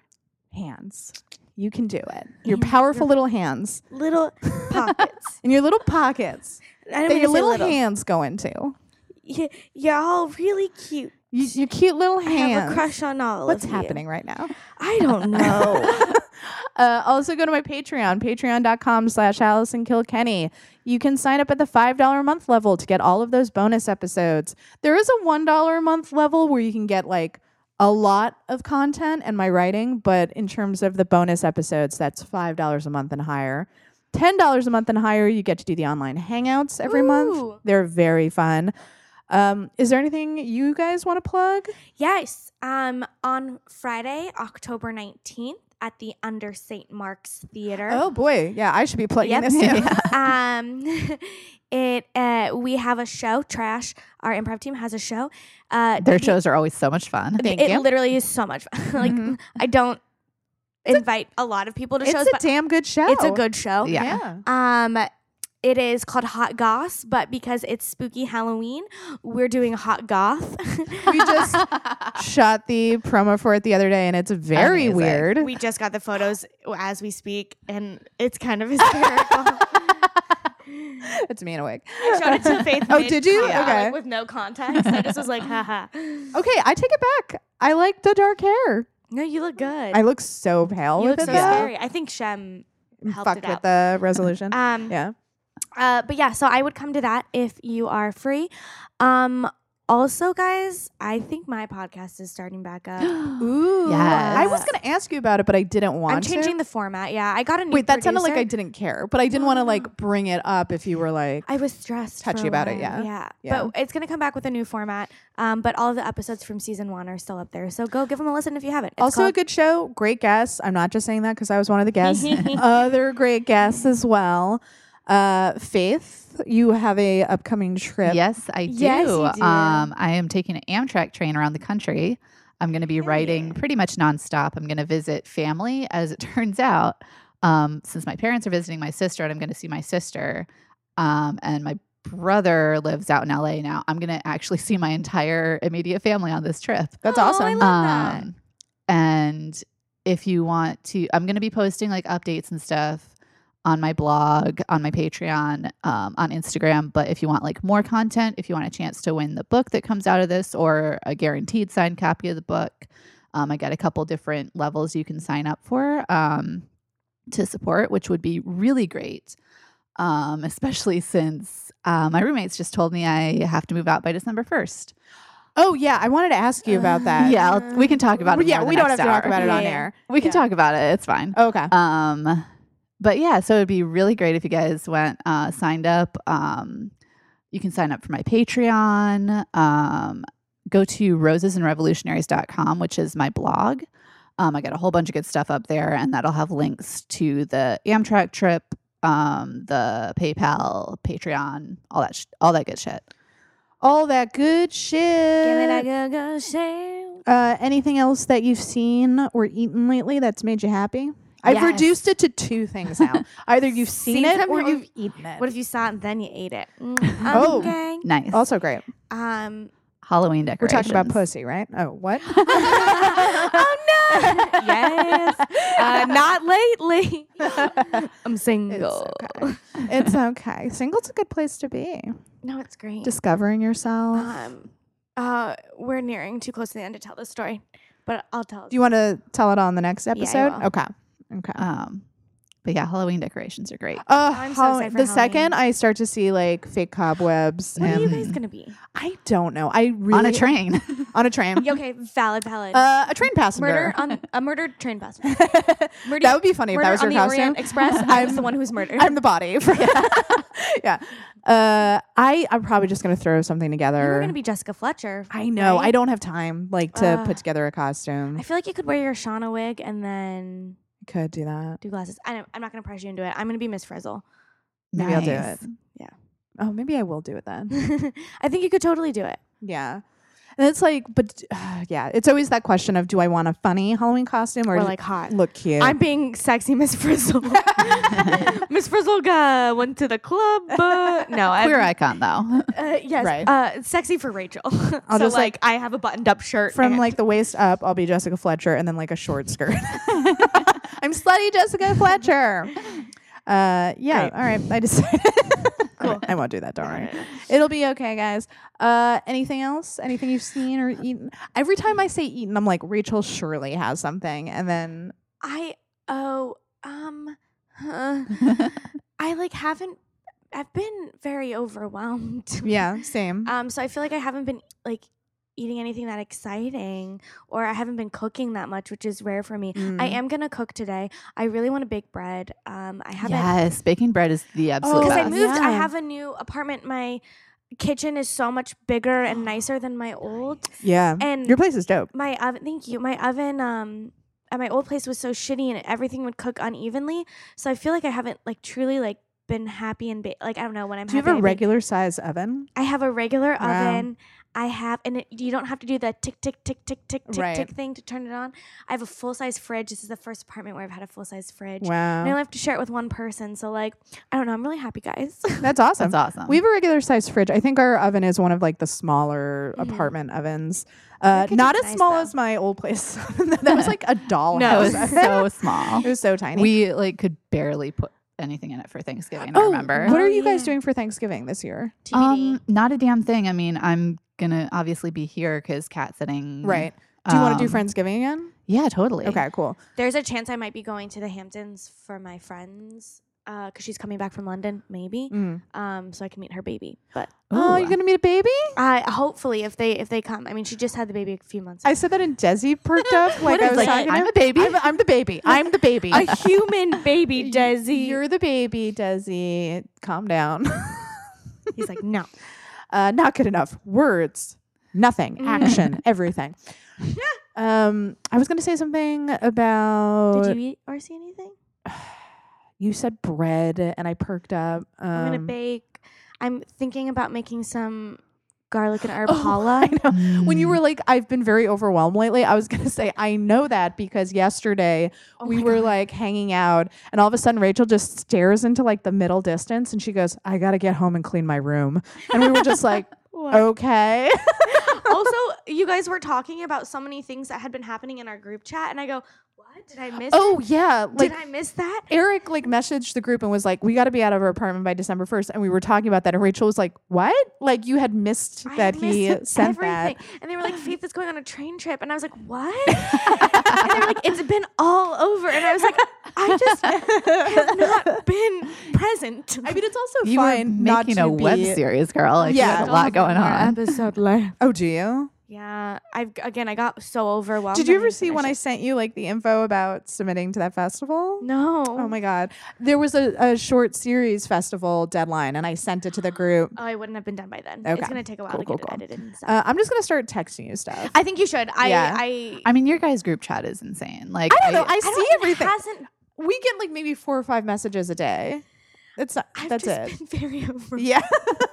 hands. You can do it. Your powerful little hands Little pockets. in your little pockets I don't that mean your to say little, little. hands go into. Y- You're all really cute. You, your cute little I hands. have a crush on all What's of you. What's happening right now? I don't know. uh, also go to my Patreon, patreon.com slash Allison Kilkenny. You can sign up at the $5 a month level to get all of those bonus episodes. There is a $1 a month level where you can get like a lot of content and my writing, but in terms of the bonus episodes, that's $5 a month and higher. $10 a month and higher, you get to do the online hangouts every month. They're very fun. Um, is there anything you guys want to plug? yes. Um, on Friday, October 19th at the Under St. Mark's Theater. Oh boy, yeah, I should be plugging Yep. this too. um it uh we have a show trash our improv team has a show uh their the- shows are always so much fun. Thank it you. literally is so much fun like Mhm. i don't invite a, lot of people to It's shows It's a but damn good show. it's a good show Yeah. yeah. um it is called Hot Goss, but because it's spooky Halloween, we're doing Hot Goth. We just shot the promo for it the other day, and it's very Amazing. weird. we just got the photos as we speak, and it's kind of hysterical. It's me in a wig. I showed it to Faith. Oh, did you? con- Okay. Like, with no context. I just was like, haha. Okay, I take it back. I like the dark hair. No, you look good. I look so pale you with look it so though. scary. I think Shem helped Fucked it with out. the resolution. Um, yeah. Uh, but yeah, so I would come to that if you are free. Um, also, guys, I think my podcast is starting back up. Ooh. Yes. I was gonna ask you about it, but I didn't want to. I'm changing to. the format. Yeah, I got a new. Wait, that sounded like I didn't care, but I didn't want to like bring it up if you were like. I was stressed. for Touchy a about it, yeah. yeah. Yeah. But it's gonna come back with a new format. Um, but all of the episodes from season one are still up there, so go give them a listen if you haven't. It's also a good show, great guests. I'm not just saying that because I was one of the guests. Other great guests as well. Uh, Faith, you have a upcoming trip. Yes, I do. Yes, you do. Um, I am taking an Amtrak train around the country. I'm going to be writing pretty much nonstop. I'm going to visit family, as it turns out, um, since my parents are visiting my sister, and I'm going to see my sister. Um, and my brother lives out in LA now. I'm going to actually see my entire immediate family on this trip. That's Oh, I awesome. love that. Um, and if you want to, I'm going to be posting like updates and stuff on my blog, on my Patreon, um, on Instagram. But if you want like more content, if you want a chance to win the book that comes out of this or a guaranteed signed copy of the book, um, I got a couple different levels you can sign up for um, to support, which would be really great. Um, especially since uh, my roommates just told me I have to move out by December 1st. Oh yeah, I wanted to ask you about that. yeah, I'll- we can talk about it. yeah, we the don't have to talk about it on Yeah. air. We can Yeah. talk about it. It's fine. Okay. Um, but yeah, so it'd be really great if you guys went uh, signed up. Um, you can sign up for my Patreon. Um, go to rosesandrevolutionaries.com, which is my blog. Um, I got a whole bunch of good stuff up there, and that'll have links to the Amtrak trip, um, the PayPal, Patreon, all that, sh- all that good shit. All that good shit. Give it a go go shake. Uh, anything else that you've seen or eaten lately that's made you happy? I've Yes. reduced it to two things now. Either you've seen, Seen it them or or- you've eaten it. What if you saw it and then you ate it? Mm, Oh. Okay. Nice. also great. Um. Halloween decorations. We're talking about pussy, right? Oh, what? oh no! yes. Uh, not lately. I'm single. It's okay. it's okay. Single's a good place to be. No, it's great. Discovering yourself. um. Uh, we're nearing too close to the end to tell this story, but I'll tell. Do you want to tell it on the next I episode? will. Okay. Okay. Um, but yeah, Halloween decorations are great. Uh, I'm so Hall- excited for the second I start to see like fake cobwebs, what are you and guys gonna be? I don't know. I really On a train. on a train. Yeah, okay, valid, valid. Uh, a train passenger. murder on a murdered train passenger. Murder, that would be funny if murder that was your on the costume. Orient Express. I was the one who was murdered. I'm the body. yeah. Uh, I I'm probably just gonna throw something together. You're gonna be Jessica Fletcher. I know. right? I don't have time like to Uh, put together a costume. I feel like you could wear your Shauna wig and then I could do that. do glasses. I don't, I'm not gonna pressure you into it. I'm gonna be Miss Frizzle. Maybe I'll do Nice. Yeah. Oh, maybe I will do it then. I think you could totally do it. yeah. And it's like, but uh, yeah, it's always that question of do I want a funny Halloween costume or, Or like hot. look cute? I'm being sexy Miss Frizzle. Miss Frizzle uh, went to the club. Uh, no, I'm, Queer icon though. Uh, yes, Right. uh, sexy for Rachel. I'll so just, like, like- I have a buttoned up shirt From and- like the waist up, I'll be Jessica Fletcher, and then like a short skirt. I'm slutty Jessica Fletcher. Uh, yeah. Great. All right. I decided. Cool. I won't do that. Don't worry. It'll be okay, guys. Uh, anything else? Anything you've seen or eaten? Every time I say eaten, I'm like Rachel surely has something, and then I oh um huh. I like haven't I've been very overwhelmed. yeah, same. Um so I feel like I haven't been like eating anything that exciting or I haven't been cooking that much, which is rare for me. I Mm. am going to cook today. I really want to bake bread. Um I haven't yes, baking bread is the absolute because I best. moved I have a new apartment. My kitchen is so much bigger and nicer than my old. Yeah, And your place is dope. my oven thank you my oven um at my old place was so shitty and everything would cook unevenly so i feel like i haven't like truly like been happy and ba- like i don't know when i'm Do you have a I bake. regular size oven? i have a regular Wow. oven i have and it, you don't have to do the tick tick tick tick tick tick Right. tick thing to turn it on i have a full-size fridge this is the first apartment where i've had a full-size fridge Wow. and i only have to share it with one person so like i don't know i'm really happy guys that's awesome. That's awesome. We have a regular size fridge. I think our oven is one of like the smaller Mhm. apartment ovens. Uh, not as nice, small though. as my old place. that was like a doll No, it was so small. it was so tiny. We like could barely put anything in it for Thanksgiving. oh, I remember. what Oh, are you guys doing for Thanksgiving this year? TBD. Um, not a damn thing. I mean, I'm gonna obviously be here because cat sitting. Right. Do you want to do Um, Friendsgiving again? Yeah, totally. Okay, cool. there's a chance i might be going to the hamptons for my friends because she's coming back from london maybe Mm. um, so I can meet her baby. But Oh, Ooh. you're gonna meet a baby? I hopefully if they if they come, I mean, she just had the baby a few months. I ago. said that and Desi perked up like What I was like, talking to I'm him. a baby? I'm, I'm the baby. I'm the baby. a human baby, Desi. You're the baby, Desi. Calm down. He's like, no. uh, not good enough. Words, nothing. Mm. Action, everything. um, I was gonna say something about. Did you eat or see anything? you said bread, and I perked up. Um, I'm gonna bake. I'm thinking about making some garlic and herb Oh, challah. I know. When you Mm. were like, I've been very overwhelmed lately, I was gonna say I know that because yesterday Oh we were God. like hanging out, and all of a sudden Rachel just stares into like the middle distance, and she goes, "I gotta get home and clean my room," and we were just like, "Okay." also, you guys were talking about so many things that had been happening in our group chat, and I go, "What did I miss? oh yeah, like did I miss that?" Eric like messaged the group and was like, "We got to be out of our apartment by December 1st. and we were talking about that, and Rachel was like, "What? Like you had missed I that had he missed sent everything. that?" And they were like, Faith is going on a train trip. And I was like, What? and they were like, It's been all over. And I was like, I just have not been present. I mean, it's also you were fine not making to a web series, girl. Like, yeah, Yeah. a lot going on. Episode left. Oh, do you? Yeah, I've again, I got so overwhelmed. Did you ever see when I sent you like the info about submitting to that festival? No. Oh my god. There was a, a short series festival deadline and I sent it to the group. Oh, I wouldn't have been done by then. Okay. It's gonna take a while Cool, to cool, get cool. it edited and stuff. Uh, I'm just gonna start texting you stuff. I think you should. I Yeah. I I mean, your guys' group chat is insane. Like, I don't know. I, I see don't, it everything. hasn't we get like maybe four or five messages a day. That's not, I've that's just it. been very over. Yeah.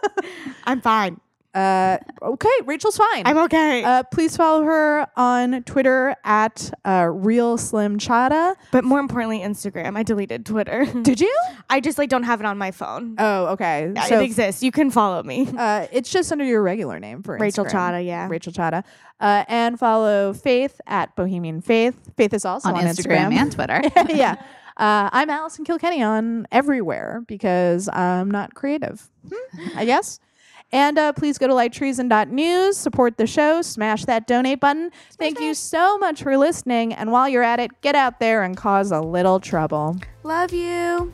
I'm fine. Uh, okay, Rachel's fine. I'm okay. uh, please follow her on Twitter at uh, Real Slim Chada. but more importantly, Instagram. I deleted Twitter. Did you? I just like don't have it on my phone. Oh, okay. Yeah, So it exists. You can follow me. uh, it's just under your regular name for Rachel Instagram. Chada, yeah. Rachel Chada. Uh, and follow Faith at Bohemian Faith. Faith is also on, on, Instagram, and Twitter. yeah. Uh, I'm Allison Kilkenny on everywhere because I'm not creative, Hmm, I guess. And uh, please go to lighttreason.news, support the show, smash that donate button. Thank you so much for listening. And while you're at it, get out there and cause a little trouble. Love you.